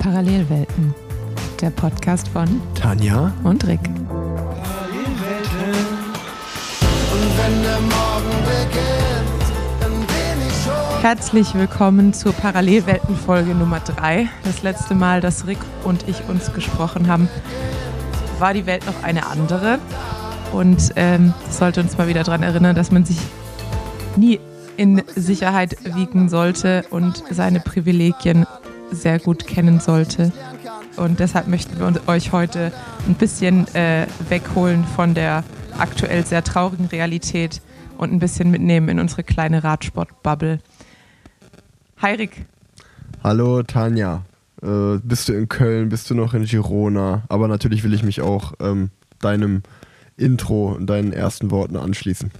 Parallelwelten, der Podcast von Tanja und Rick. Herzlich willkommen zur Parallelwelten-Folge Nummer 3. Das letzte Mal, dass Rick und ich uns gesprochen haben, war die Welt noch eine andere. Und ähm, sollte uns mal wieder daran erinnern, dass man sich nie in Sicherheit wiegen sollte und seine Privilegien sehr gut kennen sollte. Und deshalb möchten wir euch heute ein bisschen äh, wegholen von der aktuell sehr traurigen Realität und ein bisschen mitnehmen in unsere kleine Radsport-Bubble. Hi Rick. Hallo Tanja. Äh, bist du in Köln? Bist du noch in Girona? Aber natürlich will ich mich auch ähm, deinem Intro und deinen ersten Worten anschließen.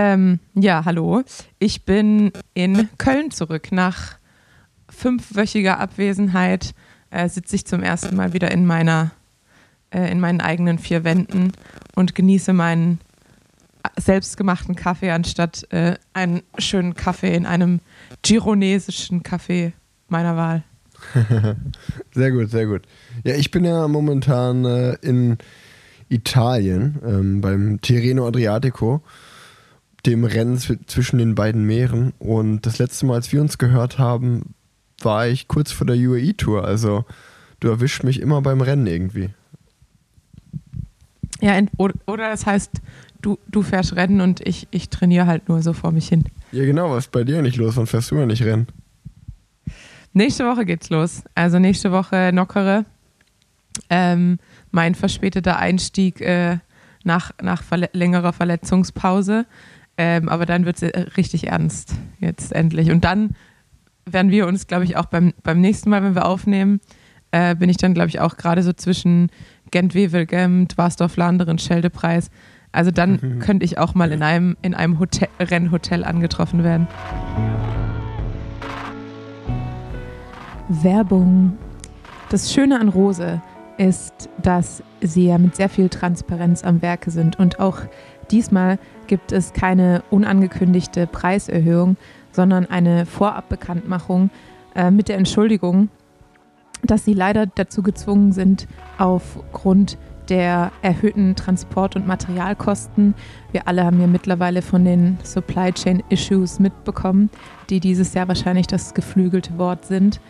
Ähm, ja, hallo. Ich bin in Köln zurück. Nach fünfwöchiger Abwesenheit äh, sitze ich zum ersten Mal wieder in meiner, äh, in meinen eigenen vier Wänden und genieße meinen selbstgemachten Kaffee anstatt äh, einen schönen Kaffee in einem gironesischen Café meiner Wahl. sehr gut, sehr gut. Ja, ich bin ja momentan äh, in Italien ähm, beim Tirreno Adriatico, dem Rennen zwischen den beiden Meeren. Und das letzte Mal, als wir uns gehört haben, war ich kurz vor der UAE-Tour. Also du erwischst mich immer beim Rennen irgendwie. Ja, oder das heißt, du, du fährst Rennen und ich, ich trainiere halt nur so vor mich hin. Ja, genau, was ist bei dir nicht los? Wann fährst du ja nicht Rennen? Nächste Woche geht's los. Also nächste Woche Nockere. Ähm, mein verspäteter Einstieg äh, nach, nach verle längerer Verletzungspause. Ähm, aber dann wird es äh, richtig ernst jetzt endlich. Und dann werden wir uns, glaube ich, auch beim, beim nächsten Mal, wenn wir aufnehmen, äh, bin ich dann, glaube ich, auch gerade so zwischen Gent-Wevelgem, Dwarsdorf-Landeren, Scheldepreis. Also dann mhm. könnte ich auch mal in einem, in einem Hotel, Rennhotel angetroffen werden. Werbung. Das Schöne an Rose ist, dass sie ja mit sehr viel Transparenz am Werke sind. Und auch diesmal gibt es keine unangekündigte Preiserhöhung, sondern eine Vorabbekanntmachung äh, mit der Entschuldigung, dass sie leider dazu gezwungen sind, aufgrund der erhöhten Transport- und Materialkosten. Wir alle haben ja mittlerweile von den Supply Chain Issues mitbekommen, die dieses Jahr wahrscheinlich das geflügelte Wort sind.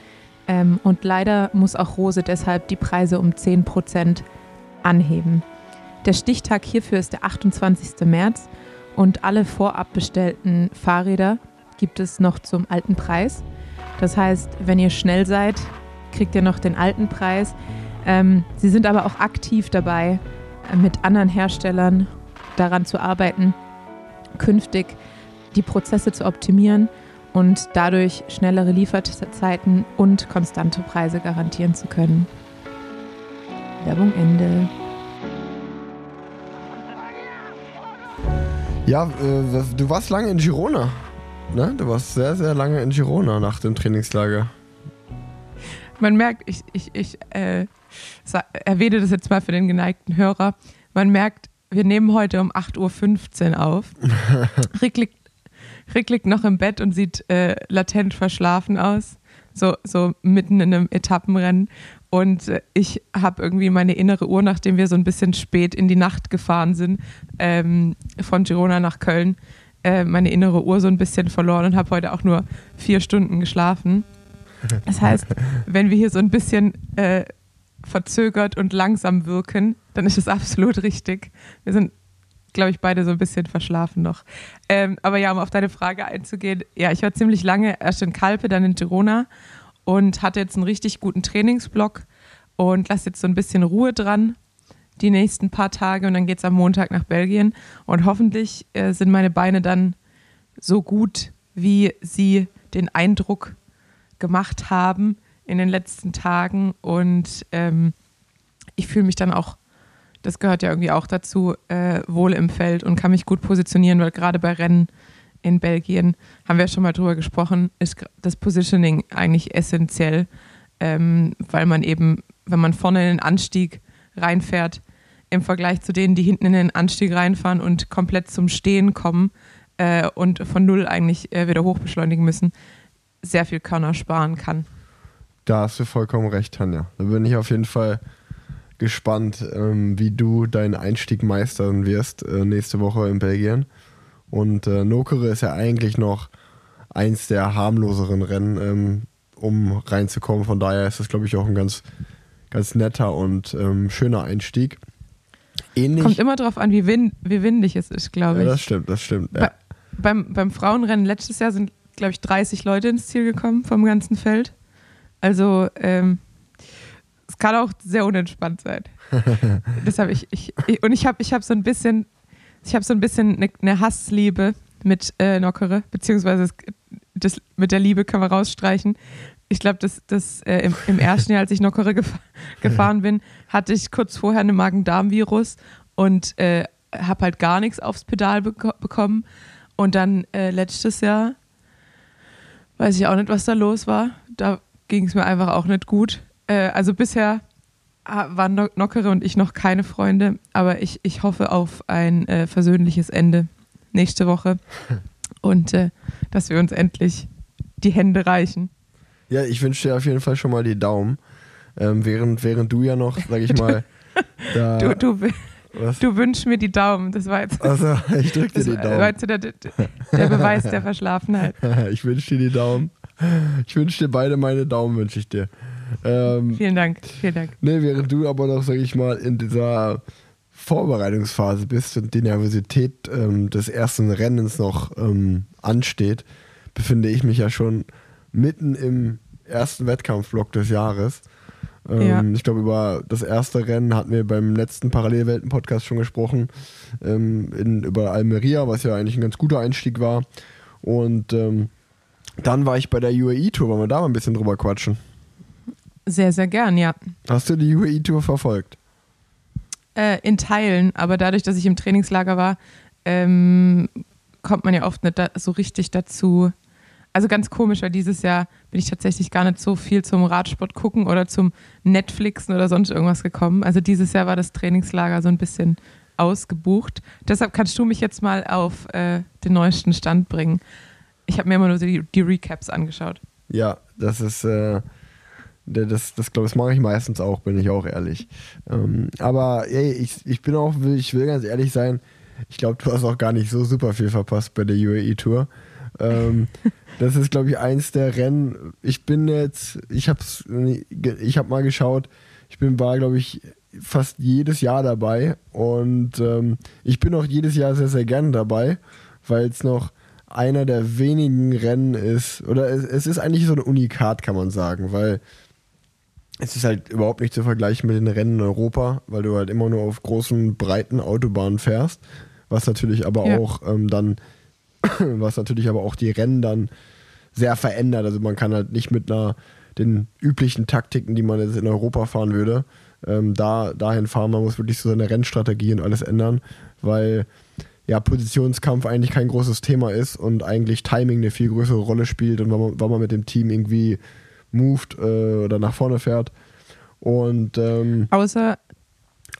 Ähm, und leider muss auch Rose deshalb die Preise um 10 Prozent anheben. Der Stichtag hierfür ist der 28. März und alle vorab bestellten Fahrräder gibt es noch zum alten Preis. Das heißt, wenn ihr schnell seid, kriegt ihr noch den alten Preis. Ähm, sie sind aber auch aktiv dabei, äh, mit anderen Herstellern daran zu arbeiten, künftig die Prozesse zu optimieren und dadurch schnellere Lieferzeiten und konstante Preise garantieren zu können. Werbung Ende. Ja, äh, du warst lange in Girona. Ne? Du warst sehr, sehr lange in Girona nach dem Trainingslager. Man merkt, ich, ich, ich äh, erwähne das jetzt mal für den geneigten Hörer. Man merkt, wir nehmen heute um 8.15 Uhr auf. Rick liegt Rick liegt noch im Bett und sieht äh, latent verschlafen aus, so, so mitten in einem Etappenrennen. Und äh, ich habe irgendwie meine innere Uhr, nachdem wir so ein bisschen spät in die Nacht gefahren sind, ähm, von Girona nach Köln, äh, meine innere Uhr so ein bisschen verloren und habe heute auch nur vier Stunden geschlafen. Das heißt, wenn wir hier so ein bisschen äh, verzögert und langsam wirken, dann ist es absolut richtig. Wir sind glaube ich, beide so ein bisschen verschlafen noch. Ähm, aber ja, um auf deine Frage einzugehen, ja, ich war ziemlich lange erst in Kalpe, dann in Girona und hatte jetzt einen richtig guten Trainingsblock und lasse jetzt so ein bisschen Ruhe dran die nächsten paar Tage und dann geht es am Montag nach Belgien und hoffentlich äh, sind meine Beine dann so gut, wie sie den Eindruck gemacht haben in den letzten Tagen und ähm, ich fühle mich dann auch das gehört ja irgendwie auch dazu, äh, wohl im Feld und kann mich gut positionieren, weil gerade bei Rennen in Belgien, haben wir schon mal drüber gesprochen, ist das Positioning eigentlich essentiell, ähm, weil man eben, wenn man vorne in den Anstieg reinfährt, im Vergleich zu denen, die hinten in den Anstieg reinfahren und komplett zum Stehen kommen äh, und von Null eigentlich äh, wieder hochbeschleunigen müssen, sehr viel Körner sparen kann. Da hast du vollkommen recht, Tanja. Da bin ich auf jeden Fall gespannt, ähm, wie du deinen Einstieg meistern wirst äh, nächste Woche in Belgien. Und äh, Nokere ist ja eigentlich noch eins der harmloseren Rennen, ähm, um reinzukommen. Von daher ist das, glaube ich, auch ein ganz, ganz netter und ähm, schöner Einstieg. Ähnlich, Kommt immer darauf an, wie, wind, wie windig es ist, glaube ich. Ja, das stimmt, das stimmt. Ja. Bei, beim, beim Frauenrennen letztes Jahr sind, glaube ich, 30 Leute ins Ziel gekommen vom ganzen Feld. Also ähm, es kann auch sehr unentspannt sein. Deshalb ich, ich, ich, und ich habe ich hab so ein bisschen, ich habe so ein bisschen eine, eine Hassliebe mit äh, Nockere, beziehungsweise das, mit der Liebe können wir rausstreichen. Ich glaube, das, das, äh, im, im, ersten Jahr, als ich Nockere gef gefahren bin, hatte ich kurz vorher eine Magen-Darm-Virus und äh, habe halt gar nichts aufs Pedal beko bekommen. Und dann äh, letztes Jahr, weiß ich auch nicht, was da los war. Da ging es mir einfach auch nicht gut. Äh, also bisher waren Nockere und ich noch keine Freunde, aber ich, ich hoffe auf ein äh, versöhnliches Ende nächste Woche und äh, dass wir uns endlich die Hände reichen. Ja, ich wünsche dir auf jeden Fall schon mal die Daumen. Ähm, während, während du ja noch, sag ich mal, da. Du, du, du wünschst mir die Daumen. Das war jetzt. Also, ich drück dir die Daumen. War der, der Beweis der Verschlafenheit. ich wünsche dir die Daumen. Ich wünsche dir beide meine Daumen, wünsche ich dir. Ähm, vielen Dank, vielen Dank. Ne, während du aber noch, sag ich mal, in dieser Vorbereitungsphase bist und die Nervosität ähm, des ersten Rennens noch ähm, ansteht, befinde ich mich ja schon mitten im ersten Wettkampfblock des Jahres. Ähm, ja. Ich glaube, über das erste Rennen hatten wir beim letzten Parallelwelten-Podcast schon gesprochen, ähm, in, über Almeria, was ja eigentlich ein ganz guter Einstieg war. Und ähm, dann war ich bei der UAE-Tour, wollen wir da mal ein bisschen drüber quatschen? Sehr, sehr gern, ja. Hast du die UAE-Tour verfolgt? Äh, in Teilen, aber dadurch, dass ich im Trainingslager war, ähm, kommt man ja oft nicht so richtig dazu. Also ganz komisch, weil dieses Jahr bin ich tatsächlich gar nicht so viel zum Radsport gucken oder zum Netflixen oder sonst irgendwas gekommen. Also dieses Jahr war das Trainingslager so ein bisschen ausgebucht. Deshalb kannst du mich jetzt mal auf äh, den neuesten Stand bringen. Ich habe mir immer nur die, die, Recaps angeschaut. Ja, das ist, äh, das, das glaube ich, mache ich meistens auch, bin ich auch ehrlich. Ähm, aber ey, ich, ich bin auch, ich will ganz ehrlich sein, ich glaube, du hast auch gar nicht so super viel verpasst bei der UAE Tour. Ähm, das ist, glaube ich, eins der Rennen. Ich bin jetzt, ich habe ich hab mal geschaut, ich bin, war, glaube ich, fast jedes Jahr dabei und ähm, ich bin auch jedes Jahr sehr, sehr gern dabei, weil es noch einer der wenigen Rennen ist, oder es, es ist eigentlich so ein Unikat, kann man sagen, weil es ist halt überhaupt nicht zu vergleichen mit den Rennen in Europa, weil du halt immer nur auf großen, breiten Autobahnen fährst, was natürlich aber ja. auch ähm, dann, was natürlich aber auch die Rennen dann sehr verändert. Also man kann halt nicht mit einer den üblichen Taktiken, die man jetzt in Europa fahren würde, ähm, da dahin fahren. Man muss wirklich so seine Rennstrategie und alles ändern, weil ja, Positionskampf eigentlich kein großes Thema ist und eigentlich Timing eine viel größere Rolle spielt und wann man, wann man mit dem Team irgendwie moved äh, oder nach vorne fährt. Und ähm, außer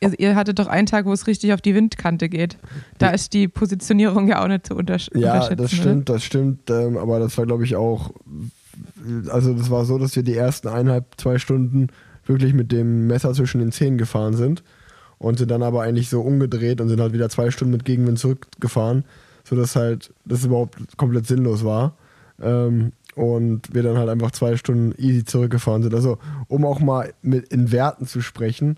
ihr, ihr, hattet doch einen Tag, wo es richtig auf die Windkante geht. Da ist die Positionierung ja auch nicht zu untersch ja, unterschätzen. Ja, das stimmt, oder? das stimmt. Ähm, aber das war, glaube ich, auch. Also, das war so, dass wir die ersten eineinhalb, zwei Stunden wirklich mit dem Messer zwischen den Zähnen gefahren sind und sind dann aber eigentlich so umgedreht und sind halt wieder zwei Stunden mit Gegenwind zurückgefahren, sodass halt das überhaupt komplett sinnlos war. Ähm, und wir dann halt einfach zwei Stunden easy zurückgefahren sind. Also, um auch mal mit in Werten zu sprechen,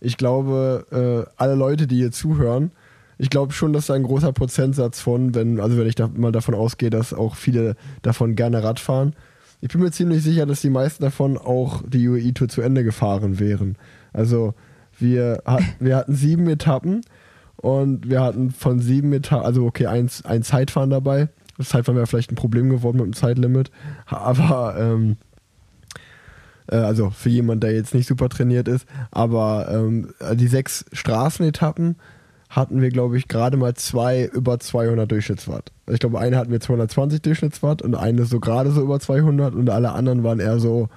ich glaube, äh, alle Leute, die hier zuhören, ich glaube schon, dass da ein großer Prozentsatz von, wenn, also wenn ich da mal davon ausgehe, dass auch viele davon gerne Rad fahren, ich bin mir ziemlich sicher, dass die meisten davon auch die UAE-Tour zu Ende gefahren wären. Also wir, wir hatten sieben Etappen und wir hatten von sieben Etappen, also okay, ein, ein Zeitfahren dabei. Das Zeitfahren wäre vielleicht ein Problem geworden mit dem Zeitlimit, aber ähm, äh, also für jemanden, der jetzt nicht super trainiert ist, aber ähm, die sechs Straßenetappen hatten wir, glaube ich, gerade mal zwei über 200 Durchschnittswatt. Ich glaube, eine hatten wir 220 Durchschnittswatt und eine so gerade so über 200 und alle anderen waren eher so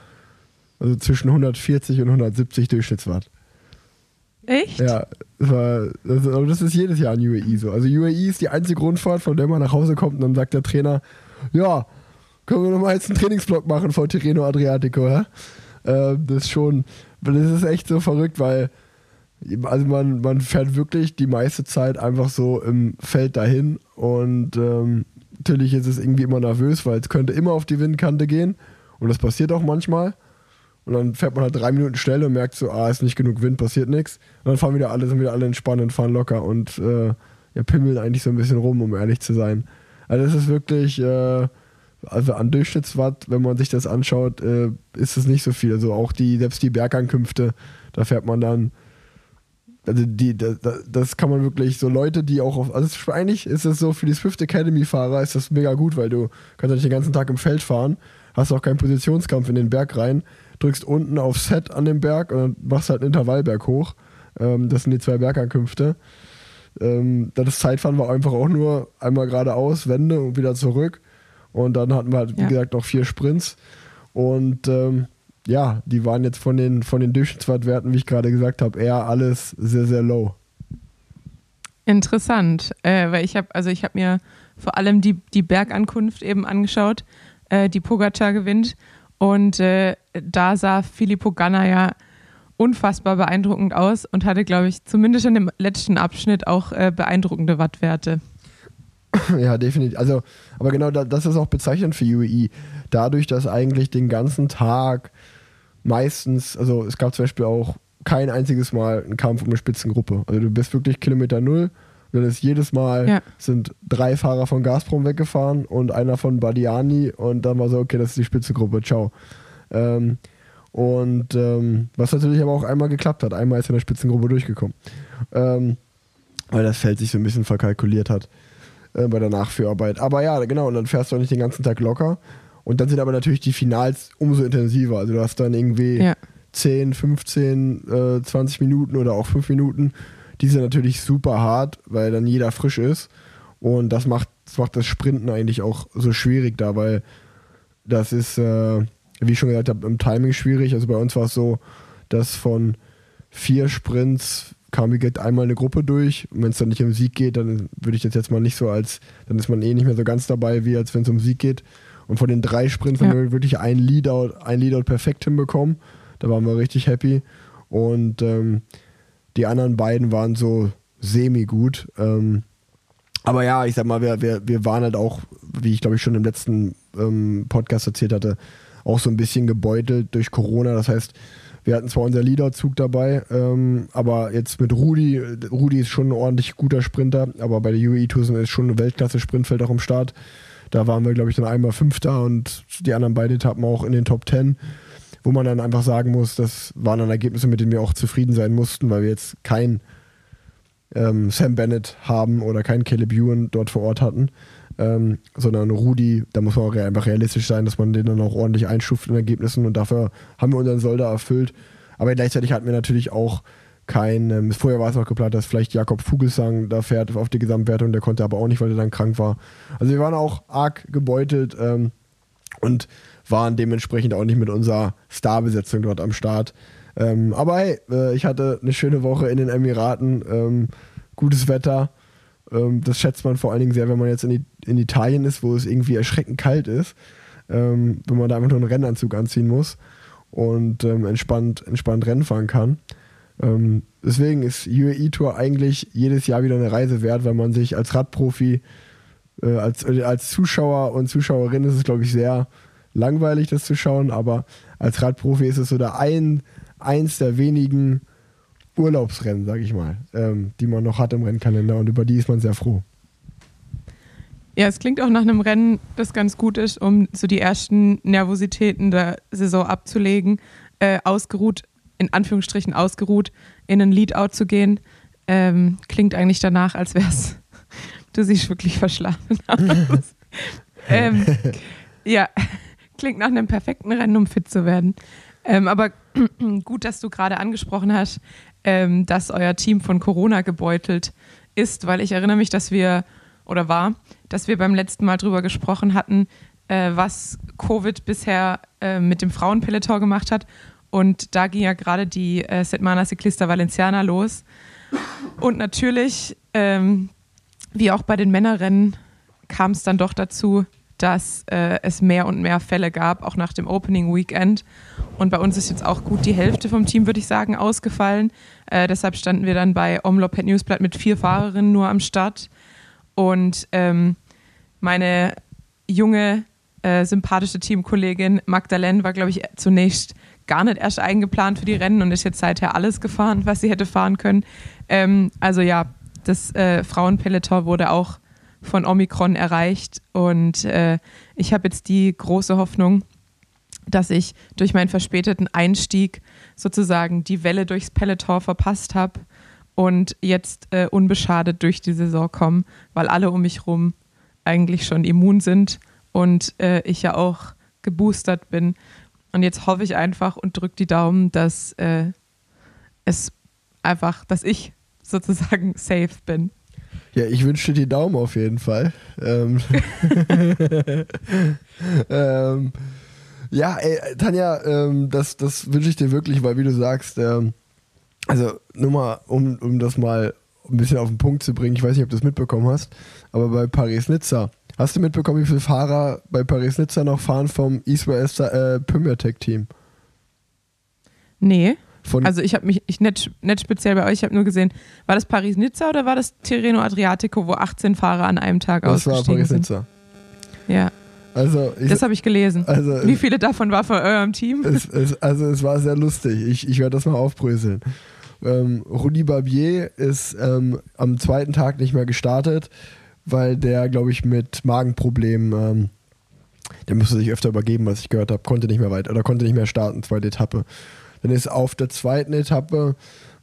also zwischen 140 und 170 Durchschnittswatt. Echt? Ja, das war, das, aber das ist jedes Jahr in UAE so. Also UAE ist die einzige Rundfahrt, von der man nach Hause kommt und dann sagt der Trainer, ja, können wir nochmal jetzt einen Trainingsblock machen vor Tirreno Adriatico, ja? Äh, das ist schon, das ist echt so verrückt, weil also man, man fährt wirklich die meiste Zeit einfach so im Feld dahin und ähm, natürlich ist es irgendwie immer nervös, weil es könnte immer auf die Windkante gehen und das passiert auch manchmal. Und dann fährt man halt drei Minuten schnell und merkt so, ah, ist nicht genug Wind, passiert nichts. Und dann fahren wieder alle, sind wieder alle entspannt und fahren locker und äh, ja, pimmeln eigentlich so ein bisschen rum, um ehrlich zu sein. Also es ist wirklich, äh, also an Durchschnittswatt, wenn man sich das anschaut, äh, ist es nicht so viel. Also auch die, selbst die Bergankünfte, da fährt man dann, also die, das, das kann man wirklich, so Leute, die auch auf, also eigentlich ist es so, für die Swift Academy-Fahrer ist das mega gut, weil du kannst nicht den ganzen Tag im Feld fahren, hast auch keinen Positionskampf in den Berg rein, drückst unten auf Set an dem Berg und dann machst halt einen Intervallberg hoch. Ähm, das sind die zwei Bergankünfte. Ähm, das Zeitfahren war einfach auch nur einmal geradeaus, Wende und wieder zurück. Und dann hatten wir halt, wie ja. gesagt, noch vier Sprints. Und ähm, ja, die waren jetzt von den, von den Durchschnittswattwerten, wie ich gerade gesagt habe, eher alles sehr, sehr low. Interessant, äh, weil ich habe, also ich habe mir vor allem die, die Bergankunft eben angeschaut, äh, die Pogacar gewinnt. Und äh, da sah Filippo Ganna ja unfassbar beeindruckend aus und hatte, glaube ich, zumindest in dem letzten Abschnitt auch äh, beeindruckende Wattwerte. Ja, definitiv. Also, aber genau das ist auch bezeichnend für UEE. Dadurch, dass eigentlich den ganzen Tag meistens, also es gab zum Beispiel auch kein einziges Mal einen Kampf um eine Spitzengruppe. Also du bist wirklich Kilometer null. Und dann ist jedes Mal ja. sind drei Fahrer von Gazprom weggefahren und einer von Badiani und dann war so, okay, das ist die Spitzengruppe, ciao. Ähm, und ähm, was natürlich aber auch einmal geklappt hat. Einmal ist er in der Spitzengruppe durchgekommen. Ähm, weil das Feld sich so ein bisschen verkalkuliert hat äh, bei der Nachführarbeit. Aber ja, genau, und dann fährst du auch nicht den ganzen Tag locker. Und dann sind aber natürlich die Finals umso intensiver. Also du hast dann irgendwie ja. 10, 15, äh, 20 Minuten oder auch 5 Minuten. Die sind natürlich super hart, weil dann jeder frisch ist. Und das macht das, macht das Sprinten eigentlich auch so schwierig da, weil das ist, äh, wie ich schon gesagt habe, im Timing schwierig. Also bei uns war es so, dass von vier Sprints kam wie gesagt einmal eine Gruppe durch. Und wenn es dann nicht um Sieg geht, dann würde ich das jetzt mal nicht so als, dann ist man eh nicht mehr so ganz dabei, wie als wenn es um Sieg geht. Und von den drei Sprints ja. haben wir wirklich ein Leadout, ein Leadout perfekt hinbekommen. Da waren wir richtig happy. Und ähm, die anderen beiden waren so semi-gut. Ähm, aber ja, ich sag mal, wir, wir, wir waren halt auch, wie ich glaube ich schon im letzten ähm, Podcast erzählt hatte, auch so ein bisschen gebeutelt durch Corona. Das heißt, wir hatten zwar unser Leaderzug dabei, ähm, aber jetzt mit Rudi, Rudi ist schon ein ordentlich guter Sprinter, aber bei der UAE Tour ist schon ein Weltklasse-Sprintfeld auch im Start. Da waren wir, glaube ich, dann einmal Fünfter und die anderen beiden Etappen auch in den Top Ten, wo man dann einfach sagen muss, das waren dann Ergebnisse, mit denen wir auch zufrieden sein mussten, weil wir jetzt kein ähm, Sam Bennett haben oder keinen Caleb Ewan dort vor Ort hatten. Ähm, sondern Rudi, da muss man auch einfach realistisch sein, dass man den dann auch ordentlich einstuft in Ergebnissen und dafür haben wir unseren Soll da erfüllt. Aber gleichzeitig hatten wir natürlich auch kein, ähm, vorher war es noch geplant, dass vielleicht Jakob Fugelsang da fährt auf die Gesamtwertung, der konnte aber auch nicht, weil er dann krank war. Also wir waren auch arg gebeutelt ähm, und waren dementsprechend auch nicht mit unserer Starbesetzung dort am Start. Ähm, aber hey, äh, ich hatte eine schöne Woche in den Emiraten, ähm, gutes Wetter ähm, das schätzt man vor allen Dingen sehr, wenn man jetzt in, in Italien ist, wo es irgendwie erschreckend kalt ist. Ähm, wenn man da einfach nur einen Rennanzug anziehen muss und ähm, entspannt, entspannt Rennen fahren kann. Ähm, deswegen ist UAE Tour eigentlich jedes Jahr wieder eine Reise wert, weil man sich als Radprofi, äh, als, äh, als Zuschauer und Zuschauerin ist es, glaube ich, sehr langweilig, das zu schauen, aber als Radprofi ist es so der ein, eins der wenigen Urlaubsrennen, sage ich mal, ähm, die man noch hat im Rennkalender und über die ist man sehr froh. Ja, es klingt auch nach einem Rennen, das ganz gut ist, um so die ersten Nervositäten der Saison abzulegen, äh, ausgeruht, in Anführungsstrichen ausgeruht, in ein Leadout zu gehen. Ähm, klingt eigentlich danach, als wäre es, du siehst wirklich verschlafen aus. ähm, ja, klingt nach einem perfekten Rennen, um fit zu werden. Ähm, aber gut, dass du gerade angesprochen hast, ähm, dass euer Team von Corona gebeutelt ist, weil ich erinnere mich, dass wir, oder war, dass wir beim letzten Mal drüber gesprochen hatten, äh, was Covid bisher äh, mit dem Frauenpeloton gemacht hat. Und da ging ja gerade die äh, Setmana Ciclista Valenciana los. Und natürlich, ähm, wie auch bei den Männerrennen, kam es dann doch dazu, dass äh, es mehr und mehr Fälle gab, auch nach dem Opening Weekend. Und bei uns ist jetzt auch gut die Hälfte vom Team, würde ich sagen, ausgefallen. Äh, deshalb standen wir dann bei Omlopet Newsblatt mit vier Fahrerinnen nur am Start. Und ähm, meine junge, äh, sympathische Teamkollegin Magdalene war, glaube ich, zunächst gar nicht erst eingeplant für die Rennen und ist jetzt seither alles gefahren, was sie hätte fahren können. Ähm, also ja, das äh, Frauenpeloton wurde auch von Omikron erreicht und äh, ich habe jetzt die große Hoffnung, dass ich durch meinen verspäteten Einstieg sozusagen die Welle durchs Peloton verpasst habe und jetzt äh, unbeschadet durch die Saison komme, weil alle um mich rum eigentlich schon immun sind und äh, ich ja auch geboostert bin. Und jetzt hoffe ich einfach und drücke die Daumen, dass äh, es einfach, dass ich sozusagen safe bin. Ja, ich wünsche dir die Daumen auf jeden Fall. Ähm, ähm, ja, ey, Tanja, ähm, das, das wünsche ich dir wirklich, weil wie du sagst, ähm, also nur mal, um, um das mal ein bisschen auf den Punkt zu bringen, ich weiß nicht, ob du das mitbekommen hast, aber bei Paris-Nizza, hast du mitbekommen, wie viele Fahrer bei Paris-Nizza noch fahren vom East-West äh, Premier Tech Team? Nee. Von also ich habe mich ich nicht, nicht speziell bei euch, ich habe nur gesehen, war das Paris-Nizza oder war das Tirreno Adriatico, wo 18 Fahrer an einem Tag das ausgestiegen Das war Paris-Nizza. Ja. Also ich, das habe ich gelesen. Also Wie viele davon war von eurem Team? Es, es, also es war sehr lustig. Ich, ich werde das mal aufbröseln. Ähm, Rudi Barbier ist ähm, am zweiten Tag nicht mehr gestartet, weil der, glaube ich, mit Magenproblemen, ähm, der musste sich öfter übergeben, was ich gehört habe, konnte nicht mehr weiter oder konnte nicht mehr starten, zweite Etappe. Dann ist auf der zweiten Etappe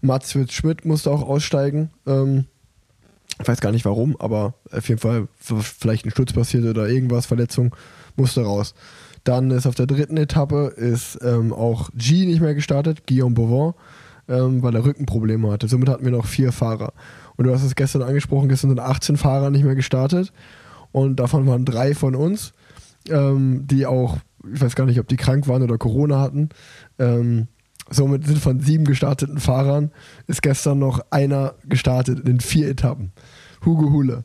Mats Schmidt musste auch aussteigen. Ähm, ich weiß gar nicht warum, aber auf jeden Fall vielleicht ein Sturz passiert oder irgendwas, Verletzung, musste raus. Dann ist auf der dritten Etappe ist ähm, auch G nicht mehr gestartet, Guillaume Bouvin, ähm, weil er Rückenprobleme hatte. Somit hatten wir noch vier Fahrer. Und du hast es gestern angesprochen, gestern sind 18 Fahrer nicht mehr gestartet. Und davon waren drei von uns, ähm, die auch, ich weiß gar nicht, ob die krank waren oder Corona hatten. Ähm, Somit sind von sieben gestarteten Fahrern ist gestern noch einer gestartet in vier Etappen. Hugo Hule.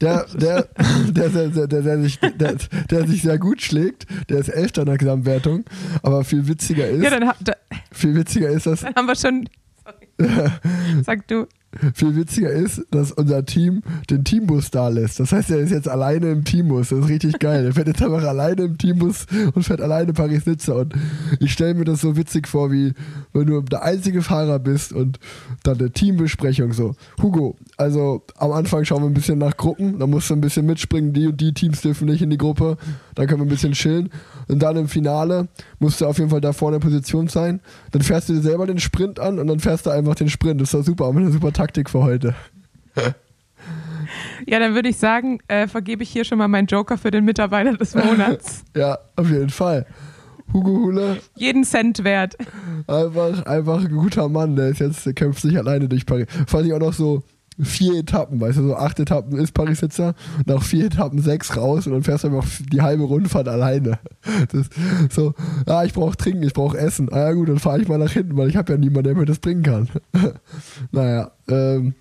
Der, der, der, der, der, sich, der, der sich sehr gut schlägt, der ist Elfter in der Gesamtwertung, aber viel witziger ist. Ja, dann, da, viel witziger ist das. Dann haben wir schon. Sorry. Sag du. Viel witziger ist, dass unser Team den Teambus da lässt. Das heißt, er ist jetzt alleine im Teambus. Das ist richtig geil. Er fährt jetzt einfach alleine im Teambus und fährt alleine Paris-Nizza. Und ich stelle mir das so witzig vor, wie wenn du der einzige Fahrer bist und dann eine Teambesprechung so. Hugo, also am Anfang schauen wir ein bisschen nach Gruppen. Da musst du ein bisschen mitspringen. Die und die Teams dürfen nicht in die Gruppe. Dann können wir ein bisschen chillen. Und dann im Finale musst du auf jeden Fall da vorne in Position sein. Dann fährst du dir selber den Sprint an und dann fährst du einfach den Sprint. Das ist doch super. Haben wir eine super Taktik für heute. Ja, dann würde ich sagen, äh, vergebe ich hier schon mal meinen Joker für den Mitarbeiter des Monats. ja, auf jeden Fall. Hugo Hule. Jeden Cent wert. Einfach, einfach ein guter Mann, der ist jetzt, der kämpft sich alleine durch Paris. Fand ich auch noch so, vier Etappen, weißt du, so acht Etappen ist Paris-Sitzer, nach vier Etappen sechs raus und dann fährst du einfach die halbe Rundfahrt alleine. Das, so, ah, ich brauche Trinken, ich brauche Essen. Ah ja gut, dann fahre ich mal nach hinten, weil ich habe ja niemanden, der mir das bringen kann. naja, ähm,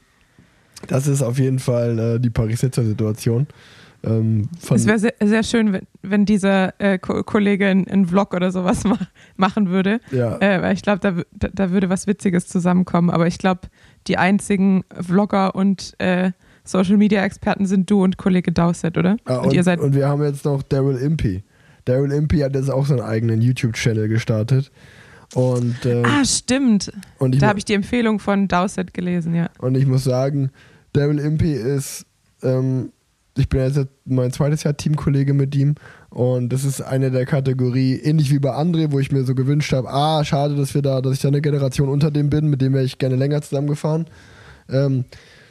das ist auf jeden Fall äh, die Paris-Sitzer-Situation. Ähm, es wäre sehr, sehr, schön, wenn, wenn dieser äh, Ko Kollege einen Vlog oder sowas ma machen würde. Ja. Äh, weil ich glaube, da, da, würde was Witziges zusammenkommen. Aber ich glaube, die einzigen Vlogger und äh, Social Media Experten sind du und Kollege Dowsett, oder? Ah, und, und, ihr seid und wir haben jetzt noch Daryl Impey. Daryl Impey hat jetzt auch seinen eigenen YouTube-Channel gestartet. Und, äh, ah, stimmt. Und da habe ich die Empfehlung von Dowsett gelesen, ja. Und ich muss sagen, Daryl Impey ist ähm, ich bin jetzt mein zweites Jahr Teamkollege mit ihm und das ist eine der Kategorie, ähnlich wie bei André, wo ich mir so gewünscht habe, ah, schade, dass wir da, dass ich da eine Generation unter dem bin, mit dem wäre ich gerne länger zusammengefahren. Ähm,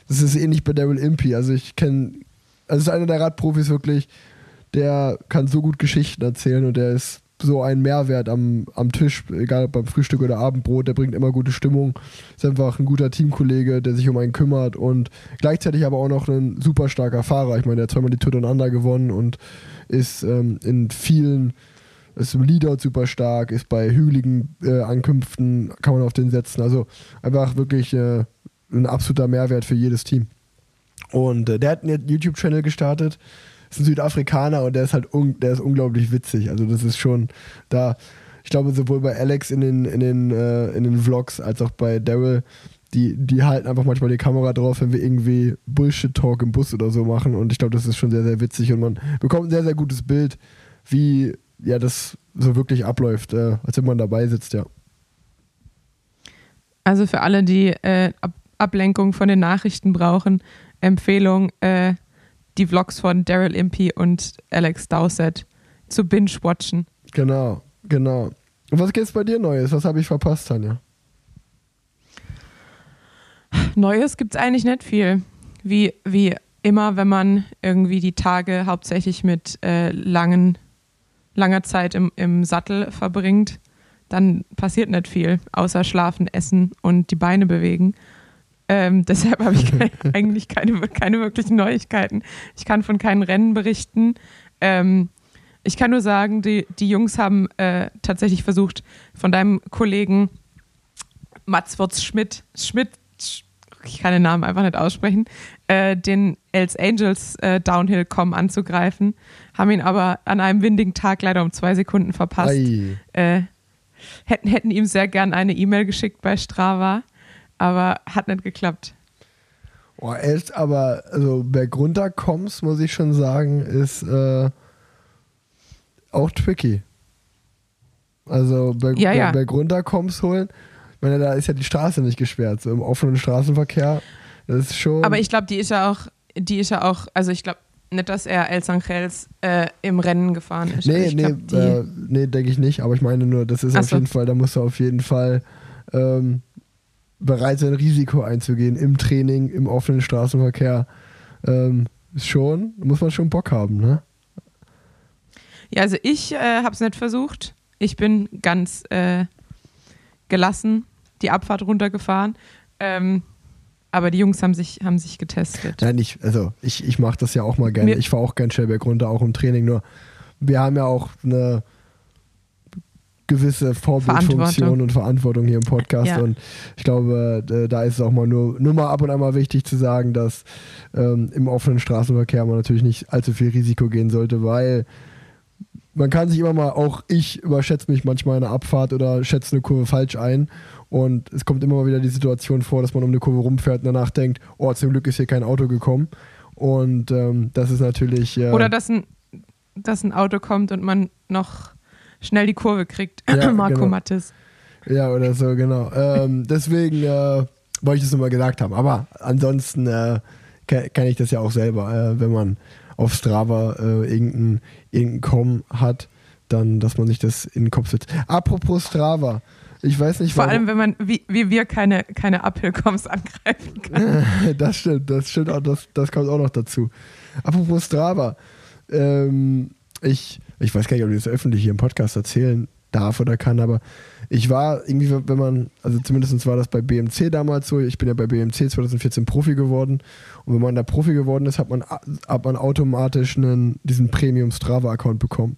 das ist ähnlich bei Daryl Impey. Also ich kenne, also ist einer der Radprofis wirklich, der kann so gut Geschichten erzählen und der ist so ein Mehrwert am, am Tisch, egal beim Frühstück oder Abendbrot, der bringt immer gute Stimmung, ist einfach ein guter Teamkollege, der sich um einen kümmert und gleichzeitig aber auch noch ein super starker Fahrer. Ich meine, der hat zweimal die Tour Under gewonnen und ist ähm, in vielen, ist im Leader super stark, ist bei hügeligen äh, Ankünften, kann man auf den setzen. Also einfach wirklich äh, ein absoluter Mehrwert für jedes Team. Und äh, der hat einen YouTube-Channel gestartet, ist ein Südafrikaner und der ist halt der ist unglaublich witzig. Also das ist schon da. Ich glaube, sowohl bei Alex in den, in den, äh, in den Vlogs als auch bei Daryl, die, die halten einfach manchmal die Kamera drauf, wenn wir irgendwie Bullshit-Talk im Bus oder so machen. Und ich glaube, das ist schon sehr, sehr witzig und man bekommt ein sehr, sehr gutes Bild, wie ja das so wirklich abläuft, äh, als wenn man dabei sitzt, ja. Also für alle, die äh, Ab Ablenkung von den Nachrichten brauchen, Empfehlung, äh, die Vlogs von Daryl Impey und Alex Dowsett zu binge-watchen. Genau, genau. Und was gibt's bei dir Neues? Was habe ich verpasst, Tanja? Neues gibt es eigentlich nicht viel. Wie, wie immer, wenn man irgendwie die Tage hauptsächlich mit äh, langen, langer Zeit im, im Sattel verbringt, dann passiert nicht viel, außer schlafen, essen und die Beine bewegen. Ähm, deshalb habe ich keine, eigentlich keine, keine wirklichen Neuigkeiten. Ich kann von keinen Rennen berichten. Ähm, ich kann nur sagen, die, die Jungs haben äh, tatsächlich versucht, von deinem Kollegen Mats Wurz Schmidt, Schmidt, ich kann den Namen einfach nicht aussprechen, äh, den Hells Angels äh, Downhill-Com anzugreifen, haben ihn aber an einem windigen Tag leider um zwei Sekunden verpasst. Äh, hätten, hätten ihm sehr gern eine E-Mail geschickt bei Strava, aber hat nicht geklappt. Oh, echt, aber also bergunter kommst, muss ich schon sagen, ist äh, auch tricky. Also berg, ja, ja. bergunter kommst holen, meine, da ist ja die Straße nicht gesperrt, so im offenen Straßenverkehr. Das ist schon. Aber ich glaube, die ist ja auch, die ist ja auch, also ich glaube nicht, dass er El Sangels äh, im Rennen gefahren ist. Nee, ich nee, äh, nee, denke ich nicht, aber ich meine nur, das ist Ach auf so. jeden Fall, da musst du auf jeden Fall ähm, bereit sein, Risiko einzugehen im Training, im offenen Straßenverkehr. Ähm, schon, muss man schon Bock haben, ne? Ja, also ich äh, habe es nicht versucht. Ich bin ganz äh, gelassen die Abfahrt runtergefahren. Ähm, aber die Jungs haben sich, haben sich getestet. Nein, ich, also ich, ich mache das ja auch mal gerne. Mir- ich fahre auch gern Schellberg runter, auch im Training. Nur wir haben ja auch eine gewisse Vorbildfunktion und Verantwortung hier im Podcast. Ja. Und ich glaube, äh, da ist es auch mal nur, nur mal ab und an mal wichtig zu sagen, dass ähm, im offenen Straßenverkehr man natürlich nicht allzu viel Risiko gehen sollte, weil man kann sich immer mal, auch ich überschätze mich manchmal in einer Abfahrt oder schätze eine Kurve falsch ein. Und es kommt immer mal wieder die Situation vor, dass man um eine Kurve rumfährt und danach denkt, oh, zum Glück ist hier kein Auto gekommen. Und ähm, das ist natürlich. Äh, Oder dass ein, dass ein Auto kommt und man noch schnell die Kurve kriegt. Ja, Marco genau. Mattes. Ja, oder so, genau. ähm, deswegen äh, wollte ich das nochmal gesagt haben. Aber ansonsten äh, kann, kann ich das ja auch selber, äh, wenn man auf Strava äh, irgendeinen irgendein Com hat, dann, dass man sich das in den Kopf setzt. Apropos Strava. Ich weiß nicht, Vor warum- allem, wenn man wie, wie wir keine, keine Uphill-Coms angreifen kann. das stimmt, das stimmt auch, das, das kommt auch noch dazu. Apropos Strava, ähm, ich, ich weiß gar nicht, ob ich das öffentlich hier im Podcast erzählen darf oder kann, aber ich war irgendwie, wenn man, also zumindest war das bei BMC damals so, ich bin ja bei BMC 2014 Profi geworden und wenn man da Profi geworden ist, hat man, hat man automatisch einen, diesen Premium Strava-Account bekommen.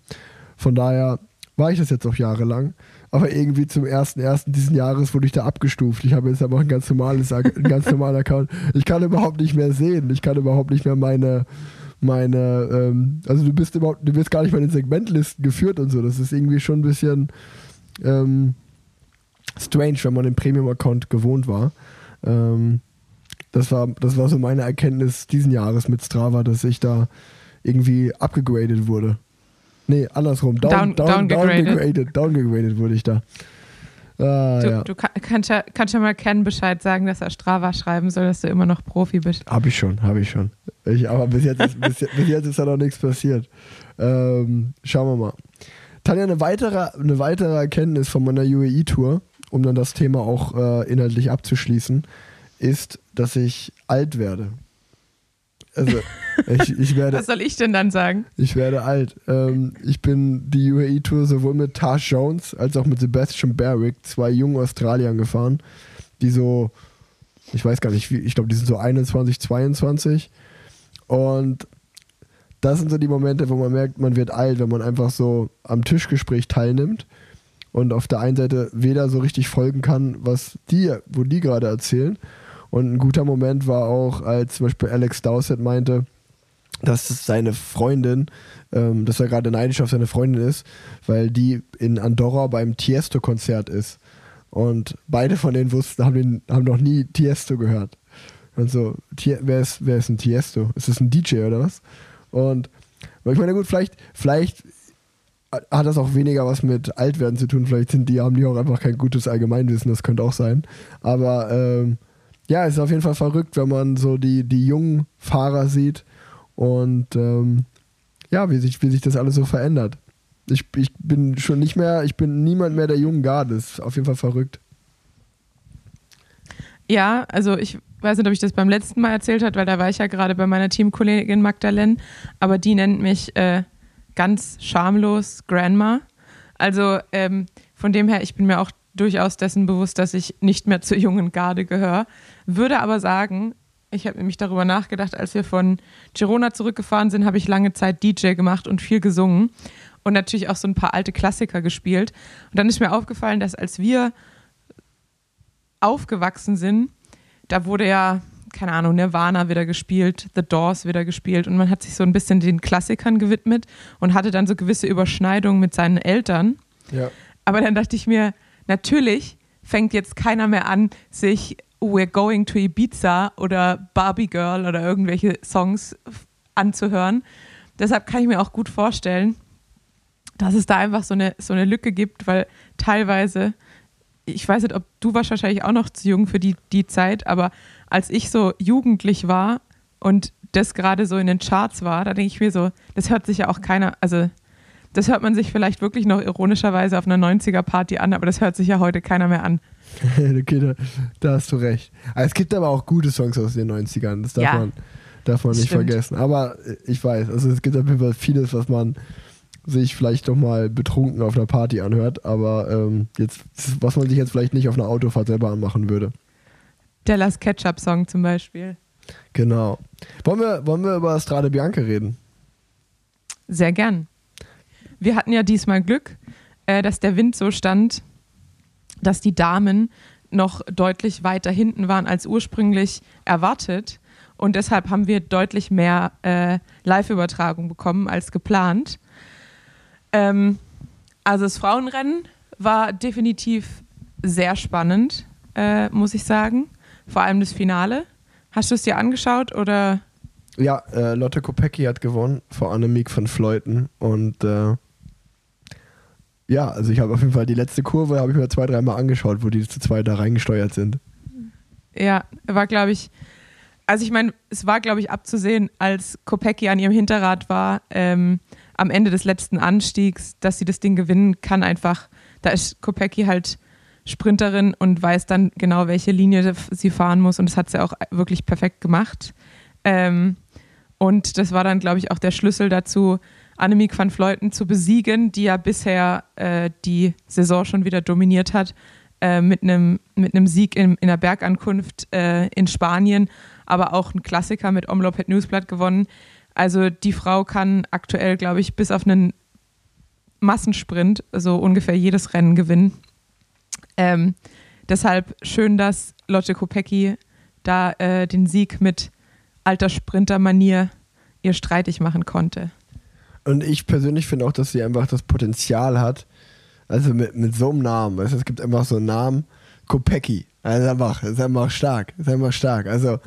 Von daher war ich das jetzt auch jahrelang. Aber irgendwie zum 1.1. diesen Jahres wurde ich da abgestuft. Ich habe jetzt aber ein ganz normales, ein ganz normaler Account. Ich kann überhaupt nicht mehr sehen. Ich kann überhaupt nicht mehr meine, meine, ähm, also du bist überhaupt, du wirst gar nicht mehr in den Segmentlisten geführt und so. Das ist irgendwie schon ein bisschen ähm, strange, wenn man den Premium-Account gewohnt war. Ähm, das war, das war so meine Erkenntnis diesen Jahres mit Strava, dass ich da irgendwie abgegradet wurde. Nee, andersrum. Down, Down- down, downgegradet. downgegradet. Downgegradet wurde ich da. Ah, Du, ja. du kann, kannst, ja, kannst ja mal Ken Bescheid sagen, dass er Strava schreiben soll, dass du immer noch Profi bist. Habe ich schon, habe ich schon. Ich, aber bis jetzt, ist, bis, bis jetzt ist da noch nichts passiert. Ähm, schauen wir mal. Tanja, eine weitere, eine weitere Erkenntnis von meiner UAE-Tour, um dann das Thema auch äh, inhaltlich abzuschließen, ist, dass ich alt werde. Also, ich, ich, werde, Was soll ich denn dann sagen? ich werde alt. Ähm, ich bin die UAE-Tour sowohl mit Taj Jones als auch mit Sebastian Barrick, zwei jungen Australiern gefahren, die so, ich weiß gar nicht, ich glaube, die sind so 21, 22. Und das sind so die Momente, wo man merkt, man wird alt, wenn man einfach so am Tischgespräch teilnimmt und auf der einen Seite weder so richtig folgen kann, was die, wo die gerade erzählen. Und ein guter Moment war auch, als zum Beispiel Alex Dowsett meinte, dass seine Freundin, ähm, dass er gerade neidisch auf seine Freundin ist, weil die in Andorra beim Tiesto-Konzert ist. Und beide von denen wussten, haben, den, haben noch nie Tiesto gehört. Und so, wer ist, wer ist ein Tiesto? Ist das ein DJ oder was? Und ich meine, gut, vielleicht, vielleicht hat das auch weniger was mit Altwerden zu tun. Vielleicht sind die, haben die auch einfach kein gutes Allgemeinwissen, das könnte auch sein. Aber ähm, ja, es ist auf jeden Fall verrückt, wenn man so die, die jungen Fahrer sieht und ähm, ja, wie sich, wie sich das alles so verändert. Ich, ich bin schon nicht mehr, ich bin niemand mehr der jungen Garde. Ist auf jeden Fall verrückt. Ja, also ich weiß nicht, ob ich das beim letzten Mal erzählt habe, weil da war ich ja gerade bei meiner Teamkollegin Magdalene, aber die nennt mich äh, ganz schamlos Grandma. Also ähm, von dem her, ich bin mir auch durchaus dessen bewusst, dass ich nicht mehr zur jungen Garde gehöre. Würde aber sagen, ich habe nämlich darüber nachgedacht, als wir von Girona zurückgefahren sind, habe ich lange Zeit DJ gemacht und viel gesungen und natürlich auch so ein paar alte Klassiker gespielt. Und dann ist mir aufgefallen, dass als wir aufgewachsen sind, da wurde ja, keine Ahnung, Nirvana wieder gespielt, The Doors wieder gespielt und man hat sich so ein bisschen den Klassikern gewidmet und hatte dann so gewisse Überschneidungen mit seinen Eltern. Ja. Aber dann dachte ich mir, natürlich fängt jetzt keiner mehr an, sich We're Going to Ibiza oder Barbie Girl oder irgendwelche Songs anzuhören. Deshalb kann ich mir auch gut vorstellen, dass es da einfach so eine, so eine Lücke gibt, weil teilweise ich weiß nicht, ob du warst wahrscheinlich auch noch zu jung für die, die Zeit, aber als ich so jugendlich war und das gerade so in den Charts war, da denke ich mir so, das hört sich ja auch keiner, also das hört man sich vielleicht wirklich noch ironischerweise auf einer 90er-Party an, aber das hört sich ja heute keiner mehr an. okay, da, da, hast du recht. es gibt aber auch gute Songs aus den 90ern, das darf ja, man, darf man nicht stimmt. vergessen. Aber ich weiß, also es gibt auf jeden Fall vieles, was man sich vielleicht doch mal betrunken auf einer Party anhört, aber ähm, jetzt, was man sich jetzt vielleicht nicht auf einer Autofahrt selber anmachen würde. Dellas Ketchup-Song zum Beispiel. Genau. Wollen wir, wollen wir über Strade Bianca reden? Sehr gern. Wir hatten ja diesmal Glück, äh, dass der Wind so stand, dass die Damen noch deutlich weiter hinten waren als ursprünglich erwartet. Und deshalb haben wir deutlich mehr äh, Live-Übertragung bekommen als geplant. Ähm, also das Frauenrennen war definitiv sehr spannend, äh, muss ich sagen. Vor allem das Finale. Hast du es dir angeschaut oder? Ja, äh, Lotte Kopecki hat gewonnen vor Annemiek van Fleuten und äh, ja, also ich habe auf jeden Fall die letzte Kurve habe ich mir zwei, dreimal angeschaut, wo die zu zweit da reingesteuert sind. Ja, war glaube ich, also ich meine, es war glaube ich abzusehen, als Kopecki an ihrem Hinterrad war, ähm, am Ende des letzten Anstiegs, dass sie das Ding gewinnen kann, einfach, da ist Kopecki halt Sprinterin und weiß dann genau, welche Linie sie fahren muss und das hat sie auch wirklich perfekt gemacht. Ähm, und das war dann, glaube ich, auch der Schlüssel dazu, Annemiek van Fleuten zu besiegen, die ja bisher äh, die Saison schon wieder dominiert hat, äh, mit einem mit Sieg in, in der Bergankunft äh, in Spanien, aber auch ein Klassiker mit Omlopet Newsblatt gewonnen. Also die Frau kann aktuell, glaube ich, bis auf einen Massensprint so ungefähr jedes Rennen gewinnen. Ähm, deshalb schön, dass Lotte Kopecki da äh, den Sieg mit alter Sprintermanier ihr streitig machen konnte. Und ich persönlich finde auch, dass sie einfach das Potenzial hat, also mit, mit so einem Namen, weißt, es gibt einfach so einen Namen, Kopecki, also einfach, ist einfach stark, ist einfach stark. Also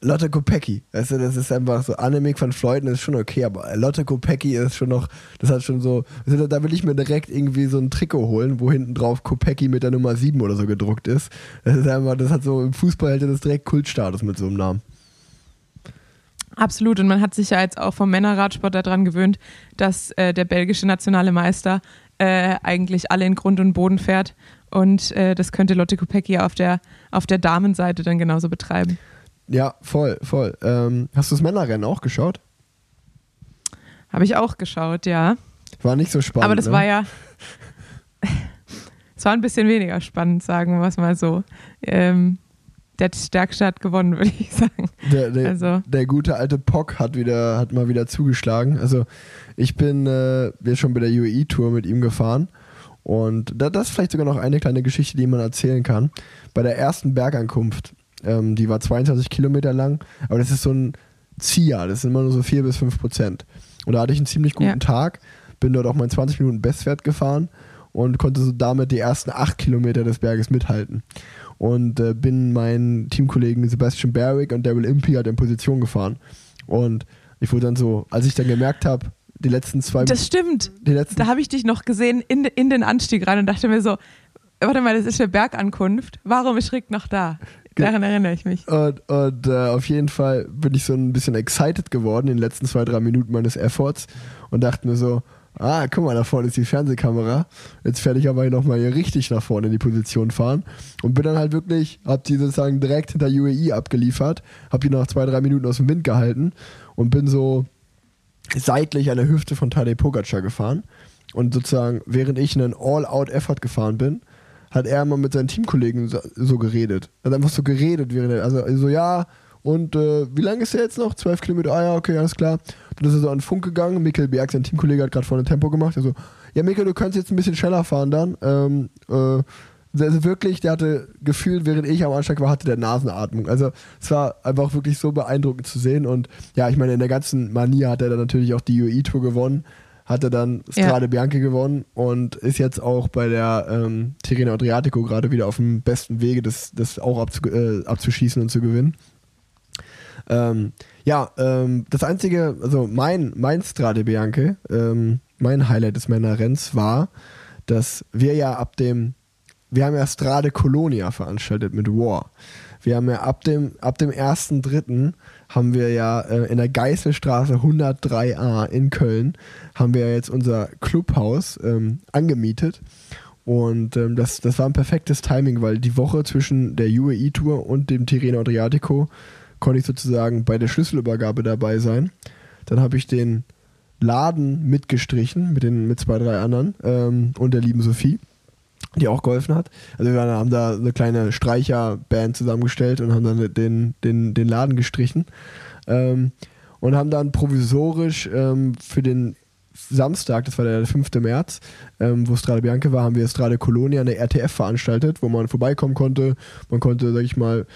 Lotte Kopecki. Du, das ist einfach so, Annemiek van Fleuten ist schon okay, aber Lotte Kopecki ist schon noch, das hat schon so, du, da will ich mir direkt irgendwie so ein Trikot holen, wo hinten drauf Kopecki mit der Nummer 7 oder so gedruckt ist. Das ist einfach, das hat so, im Fußball hätte das direkt Kultstatus mit so einem Namen. Absolut, und man hat sich ja jetzt auch vom Männerradsport daran gewöhnt, dass äh, der belgische nationale Meister äh, eigentlich alle in Grund und Boden fährt. Und äh, das könnte Lotte Kopecki auf der, auf der Damenseite dann genauso betreiben. Ja, voll, voll. Ähm, hast du das Männerrennen auch geschaut? Habe ich auch geschaut, ja. War nicht so spannend. Aber das ne? war ja. Es war ein bisschen weniger spannend, sagen wir es mal so. Ähm, der Stärkste hat gewonnen, würde ich sagen. Der, der, also. der gute alte Pock hat wieder, hat mal wieder zugeschlagen. Also ich bin äh, wir schon bei der UAE-Tour mit ihm gefahren. Und das ist vielleicht sogar noch eine kleine Geschichte, die man erzählen kann. Bei der ersten Bergankunft ähm, die war 22 Kilometer lang, aber das ist so ein Zia, das sind immer nur so 4 bis 5 Prozent. Und da hatte ich einen ziemlich guten ja. Tag, bin dort auch meinen 20 Minuten Bestwert gefahren und konnte so damit die ersten 8 Kilometer des Berges mithalten. Und äh, bin meinen Teamkollegen Sebastian Berwick und Daryl Impey halt in Position gefahren. Und ich wurde dann so, als ich dann gemerkt habe, die letzten zwei Das stimmt. Letzten da habe ich dich noch gesehen in, in den Anstieg rein und dachte mir so, warte mal, das ist eine Bergankunft. Warum ist Rick noch da? Daran erinnere ich mich. Und, und äh, auf jeden Fall bin ich so ein bisschen excited geworden in den letzten zwei, drei Minuten meines Efforts und dachte mir so, ah, guck mal, da vorne ist die Fernsehkamera. Jetzt werde ich aber hier nochmal hier richtig nach vorne in die Position fahren. Und bin dann halt wirklich, hab die sozusagen direkt hinter UAE abgeliefert, hab die noch zwei, drei Minuten aus dem Wind gehalten und bin so seitlich an der Hüfte von Tadej Pogacar gefahren. Und sozusagen, während ich einen All-Out-Effort gefahren bin, hat er immer mit seinen Teamkollegen so, so geredet. Er hat einfach so geredet, während er, also so, ja, und äh, wie lange ist er jetzt noch? Zwölf Kilometer, ah ja, okay, alles klar. Dann ist er so an den Funk gegangen, Mikkel Berg, sein Teamkollege, hat gerade vorne Tempo gemacht. Also, ja, Mikkel, du kannst jetzt ein bisschen schneller fahren dann. Ähm, äh, also wirklich, der hatte gefühlt, während ich am Anschlag war, hatte der Nasenatmung. Also es war einfach wirklich so beeindruckend zu sehen. Und ja, ich meine, in der ganzen Manier hat er dann natürlich auch die UAE-Tour gewonnen hat er dann Strade ja. Bianchi gewonnen und ist jetzt auch bei der ähm, Tirreno Adriatico gerade wieder auf dem besten Wege, das, das auch abzu, äh, abzuschießen und zu gewinnen. Ähm, ja, ähm, das einzige, also mein, mein Strade Bianche, ähm, mein Highlight des Männerrenns war, dass wir ja ab dem, wir haben ja Strade Colonia veranstaltet mit War. Wir haben ja ab dem, ab dem 1.3. haben wir ja äh, in der Geißelstraße 103a in Köln, haben wir jetzt unser Clubhaus ähm, angemietet. Und ähm, das, das war ein perfektes Timing, weil die Woche zwischen der UAE-Tour und dem Tirreno Adriatico konnte ich sozusagen bei der Schlüsselübergabe dabei sein. Dann habe ich den Laden mitgestrichen mit, den, mit zwei, drei anderen ähm, und der lieben Sophie die auch geholfen hat. Also wir haben da eine kleine Streicherband zusammengestellt und haben dann den, den, den Laden gestrichen. Ähm, und haben dann provisorisch ähm, für den Samstag, das war der 5. März, ähm, wo Strade Bianca war, haben wir Strade Colonia eine RTF veranstaltet, wo man vorbeikommen konnte. Man konnte, sag ich mal,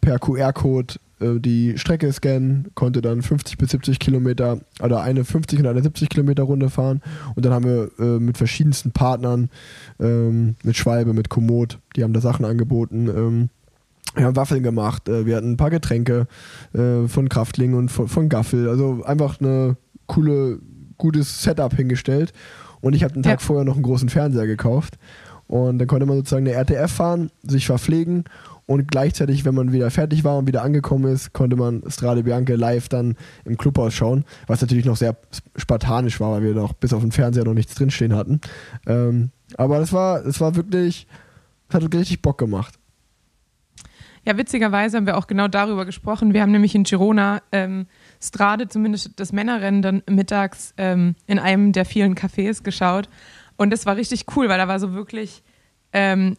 per QR-Code äh, die Strecke scannen, konnte dann 50 bis 70 Kilometer oder eine 50 und eine 70 Kilometer Runde fahren. Und dann haben wir äh, mit verschiedensten Partnern, ähm, mit Schwalbe, mit Komoot, die haben da Sachen angeboten. Ähm, wir haben Waffeln gemacht, äh, wir hatten ein paar Getränke äh, von Kraftling und von, von Gaffel. Also einfach eine coole, gutes Setup hingestellt. Und ich habe den Tag ja. vorher noch einen großen Fernseher gekauft. Und dann konnte man sozusagen eine RTF fahren, sich verpflegen und gleichzeitig, wenn man wieder fertig war und wieder angekommen ist, konnte man Strade Bianca live dann im Clubhaus schauen, was natürlich noch sehr spartanisch war, weil wir noch bis auf den Fernseher noch nichts drinstehen hatten. Ähm, aber das war, das war wirklich, das hat richtig Bock gemacht. Ja, witzigerweise haben wir auch genau darüber gesprochen. Wir haben nämlich in Girona ähm, Strade, zumindest das Männerrennen, dann mittags ähm, in einem der vielen Cafés geschaut. Und das war richtig cool, weil da war so wirklich ähm,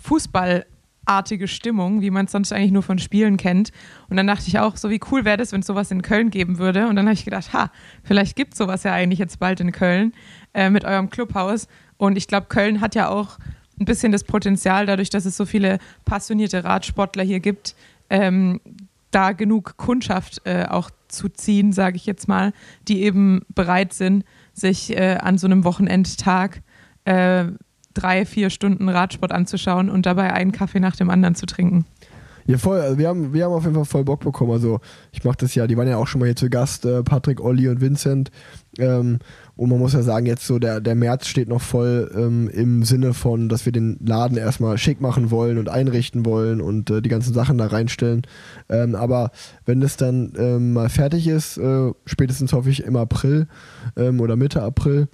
Fußball artige Stimmung, wie man es sonst eigentlich nur von Spielen kennt. Und dann dachte ich auch, so wie cool wäre das, wenn es sowas in Köln geben würde. Und dann habe ich gedacht, ha, vielleicht gibt es sowas ja eigentlich jetzt bald in Köln äh, mit eurem Clubhaus. Und ich glaube, Köln hat ja auch ein bisschen das Potenzial, dadurch, dass es so viele passionierte Radsportler hier gibt, ähm, da genug Kundschaft äh, auch zu ziehen, sage ich jetzt mal, die eben bereit sind, sich äh, an so einem Wochenendtag äh, drei, vier Stunden Radsport anzuschauen und dabei einen Kaffee nach dem anderen zu trinken. Ja, voll. Also wir, haben, wir haben auf jeden Fall voll Bock bekommen. Also, ich mache das ja, die waren ja auch schon mal hier zu Gast, äh, Patrick, Olli und Vincent. Ähm, und man muss ja sagen, jetzt so der, der März steht noch voll ähm, im Sinne von, dass wir den Laden erstmal schick machen wollen und einrichten wollen und äh, die ganzen Sachen da reinstellen. Ähm, aber wenn das dann ähm, mal fertig ist, äh, spätestens hoffe ich im April ähm, oder Mitte April,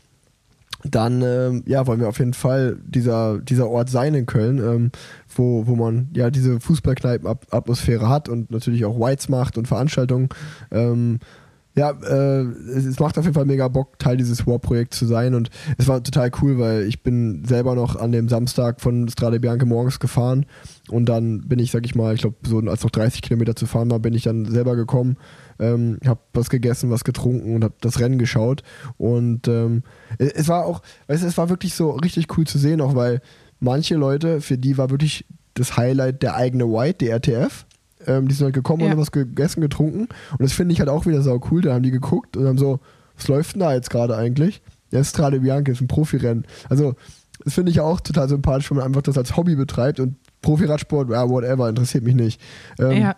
dann ähm, ja, wollen wir auf jeden Fall dieser, dieser Ort sein in Köln, ähm, wo, wo man ja diese Fußballkneipen-Atmosphäre hat und natürlich auch Whites macht und Veranstaltungen. Ähm, ja, äh, es, es, macht auf jeden Fall mega Bock, Teil dieses War-Projekts zu sein und es war total cool, weil ich bin selber noch an dem Samstag von Strade Bianca morgens gefahren und dann bin ich, sag ich mal, ich glaube, so als noch 30 Kilometer zu fahren war, bin ich dann selber gekommen ähm, habe was gegessen, was getrunken und habe das Rennen geschaut. Und ähm, es war auch, weißt du, es war wirklich so richtig cool zu sehen, auch weil manche Leute, für die war wirklich das Highlight der eigene White, die RTF. Ähm, die sind halt gekommen Ja. und haben was gegessen, getrunken. Und das finde ich halt auch wieder sau cool. Da haben die geguckt und haben so, was läuft denn da jetzt gerade eigentlich? Ja, Strade Bianca ist ein Profirennen. Also, das finde ich auch total sympathisch, wenn man einfach das als Hobby betreibt und Profiradsport, ja, whatever, interessiert mich nicht. Ähm, ja.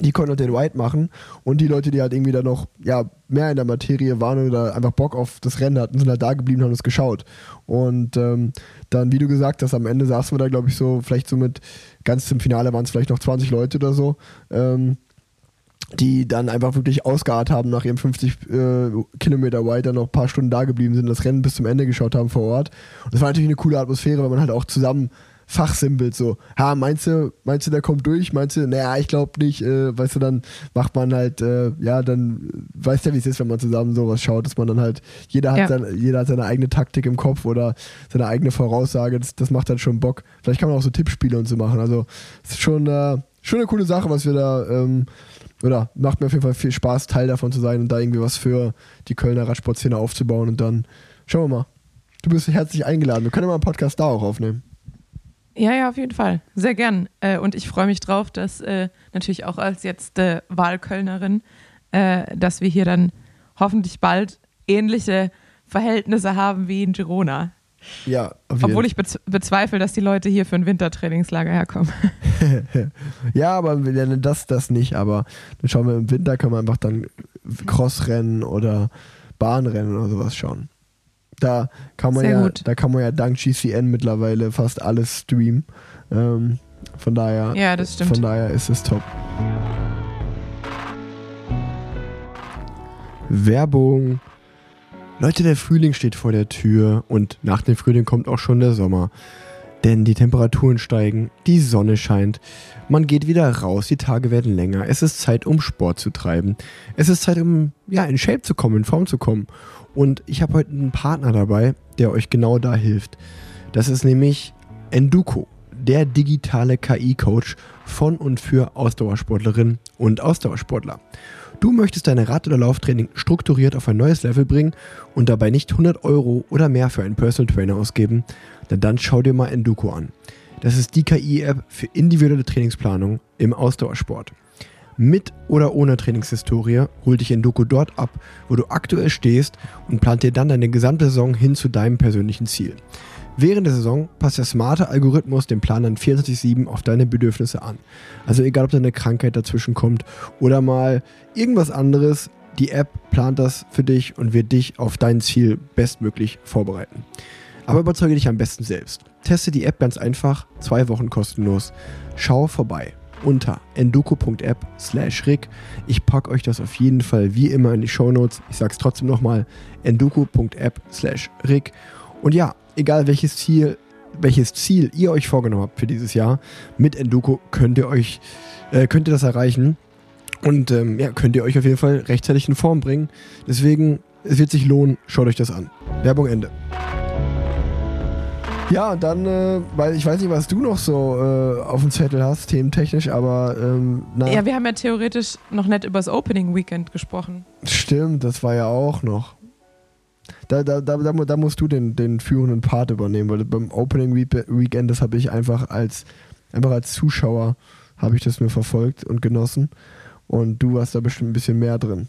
Die konnten auch den White machen und die Leute, die halt irgendwie da noch ja, mehr in der Materie waren oder einfach Bock auf das Rennen hatten, sind halt da geblieben und haben es geschaut. Und ähm, dann, wie du gesagt hast, am Ende saßen wir da, glaube ich, so, vielleicht so mit, ganz zum Finale waren es vielleicht noch 20 Leute oder so, ähm, die dann einfach wirklich ausgeharrt haben nach ihrem 50 äh, Kilometer White, dann noch ein paar Stunden da geblieben sind, das Rennen bis zum Ende geschaut haben vor Ort. Und das war natürlich eine coole Atmosphäre, weil man halt auch zusammen fachsimpelt so, ha, meinst du, meinst du, der kommt durch? Meinst du, naja, ich glaube nicht, äh, weißt du, dann macht man halt, äh, ja, dann äh, weißt ja, wie es ist, wenn man zusammen sowas schaut, dass man dann halt, jeder hat, Ja. sein, jeder hat seine eigene Taktik im Kopf oder seine eigene Voraussage, das, das macht halt schon Bock. Vielleicht kann man auch so Tippspiele und so machen, also es ist schon, äh, schon eine coole Sache, was wir da, ähm, oder macht mir auf jeden Fall viel Spaß, Teil davon zu sein und da irgendwie was für die Kölner Radsportszene aufzubauen und dann schauen wir mal. Du bist herzlich eingeladen. Wir können ja mal einen Podcast da auch aufnehmen. Ja, ja, auf jeden Fall. Sehr gern. Äh, und ich freue mich drauf, dass äh, natürlich auch als jetzt äh, Wahlkölnerin, äh, dass wir hier dann hoffentlich bald ähnliche Verhältnisse haben wie in Girona. Ja, auf jeden Obwohl ich bez bezweifle, dass die Leute hier für ein Wintertrainingslager herkommen. Ja, aber wir lernen das, das nicht. Aber dann schauen wir im Winter, können wir einfach dann Crossrennen oder Bahnrennen oder sowas schauen. Da kann man Sehr ja, gut. da kann man ja dank GCN mittlerweile fast alles streamen. Ähm, von daher, Ja, das stimmt. von daher ist es top. Werbung. Leute, der Frühling steht vor der Tür und nach dem Frühling kommt auch schon der Sommer. Denn die Temperaturen steigen, die Sonne scheint, man geht wieder raus, die Tage werden länger. Es ist Zeit, um Sport zu treiben. Es ist Zeit, um ja, in Shape zu kommen, in Form zu kommen. Und ich habe heute einen Partner dabei, der euch genau da hilft. Das ist nämlich Enduko, der digitale KI-Coach von und für Ausdauersportlerinnen und Ausdauersportler. Du möchtest deine Rad- oder Lauftraining strukturiert auf ein neues Level bringen und dabei nicht 100 Euro oder mehr für einen Personal Trainer ausgeben, dann, dann schau dir mal Enduko an. Das ist die KI-App für individuelle Trainingsplanung im Ausdauersport. Mit oder ohne Trainingshistorie holt dich Enduko dort ab, wo du aktuell stehst und plant dir dann deine gesamte Saison hin zu deinem persönlichen Ziel. Während der Saison passt der smarte Algorithmus den Plan dann 24-7 auf deine Bedürfnisse an. Also egal, ob da eine Krankheit dazwischen kommt oder mal irgendwas anderes, die App plant das für dich und wird dich auf dein Ziel bestmöglich vorbereiten. Aber überzeuge dich am besten selbst. Teste die App ganz einfach, zwei Wochen kostenlos. Schau vorbei unter enduko.app slash rig. Ich packe euch das auf jeden Fall wie immer in die Shownotes. Ich sage es trotzdem nochmal, enduko.app slash rig. Und ja, egal welches Ziel, welches Ziel ihr euch vorgenommen habt für dieses Jahr, mit Enduko könnt ihr euch, äh, könnt ihr das erreichen. Und ähm, ja, könnt ihr euch auf jeden Fall rechtzeitig in Form bringen. Deswegen, es wird sich lohnen, schaut euch das an. Werbung Ende. Ja, und dann, äh, weil ich weiß nicht, was du noch so äh, auf dem Zettel hast, thementechnisch, aber ähm, na, Ja, wir haben ja theoretisch noch nicht über das Opening Weekend gesprochen. stimmt, das war ja auch noch. Da, da, da, da, da musst du den, den führenden Part übernehmen, weil beim Opening Week- Weekend, das habe ich einfach als, einfach als Zuschauer, habe ich das nur verfolgt und genossen. Und du warst da bestimmt ein bisschen mehr drin.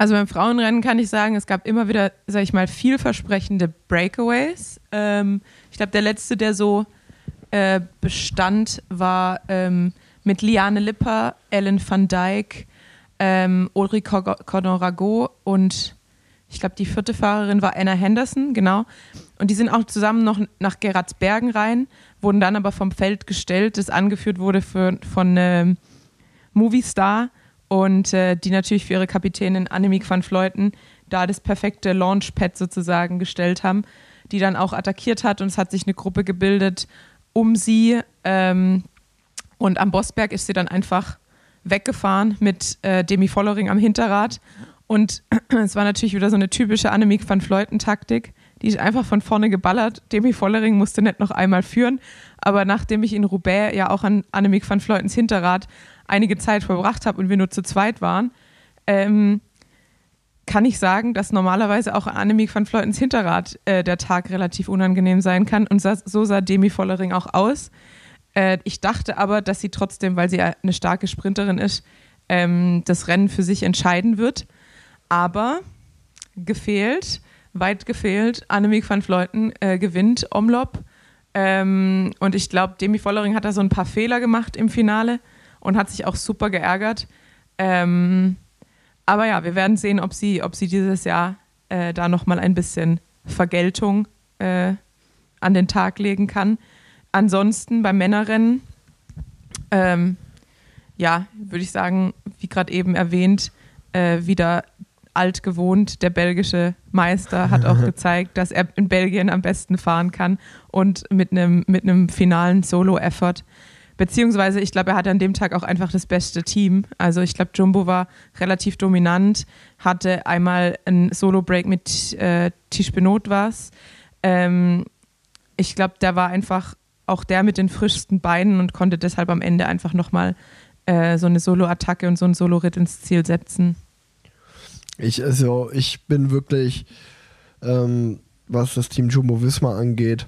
Also beim Frauenrennen kann ich sagen, es gab immer wieder, sag ich mal, vielversprechende Breakaways. Ähm, ich glaube, der letzte, der so äh, bestand, war ähm, mit Liane Lipper, Ellen van Dijk, ähm, Ulrike Cordon-Rago und ich glaube, die vierte Fahrerin war Anna Henderson, genau. Und die sind auch zusammen noch nach Geratsbergen rein, wurden dann aber vom Feld gestellt, das angeführt wurde für, von ähm, Movistar und äh, die natürlich für ihre Kapitänin Annemiek van Vleuten da das perfekte Launchpad sozusagen gestellt haben, die dann auch attackiert hat. Und es hat sich eine Gruppe gebildet um sie ähm, und am Bossberg ist sie dann einfach weggefahren mit äh, Demi Vollering am Hinterrad. Und es war natürlich wieder so eine typische Annemiek van Vleuten Taktik, die ist einfach von vorne geballert. Demi Vollering musste nicht noch einmal führen, aber nachdem ich in Roubaix ja auch an Annemiek van Vleutens Hinterrad einige Zeit verbracht habe und wir nur zu zweit waren, ähm, kann ich sagen, dass normalerweise auch an Annemiek van Vleutens Hinterrad äh, der Tag relativ unangenehm sein kann. Und so sah Demi Vollering auch aus. Äh, ich dachte aber, dass sie trotzdem, weil sie eine starke Sprinterin ist, ähm, das Rennen für sich entscheiden wird. Aber gefehlt, weit gefehlt, Annemiek van Vleuten äh, gewinnt Omlop. Ähm, und ich glaube, Demi Vollering hat da so ein paar Fehler gemacht im Finale und hat sich auch super geärgert. Ähm, aber ja, wir werden sehen, ob sie, ob sie dieses Jahr äh, da nochmal ein bisschen Vergeltung äh, an den Tag legen kann. Ansonsten beim Männerrennen, ähm, ja, würde ich sagen, wie gerade eben erwähnt, äh, wieder alt gewohnt. Der belgische Meister hat auch gezeigt, dass er in Belgien am besten fahren kann und mit einem mit finalen Solo-Effort. Beziehungsweise, ich glaube, er hatte an dem Tag auch einfach das beste Team. Also ich glaube, Jumbo war relativ dominant, hatte einmal einen Solo-Break mit äh, Tisch Benot was. Ähm, ich glaube, der war einfach auch der mit den frischsten Beinen und konnte deshalb am Ende einfach nochmal äh, so eine Solo-Attacke und so einen Solo-Ritt ins Ziel setzen. Ich, also, ich bin wirklich, ähm, was das Team Jumbo Visma angeht,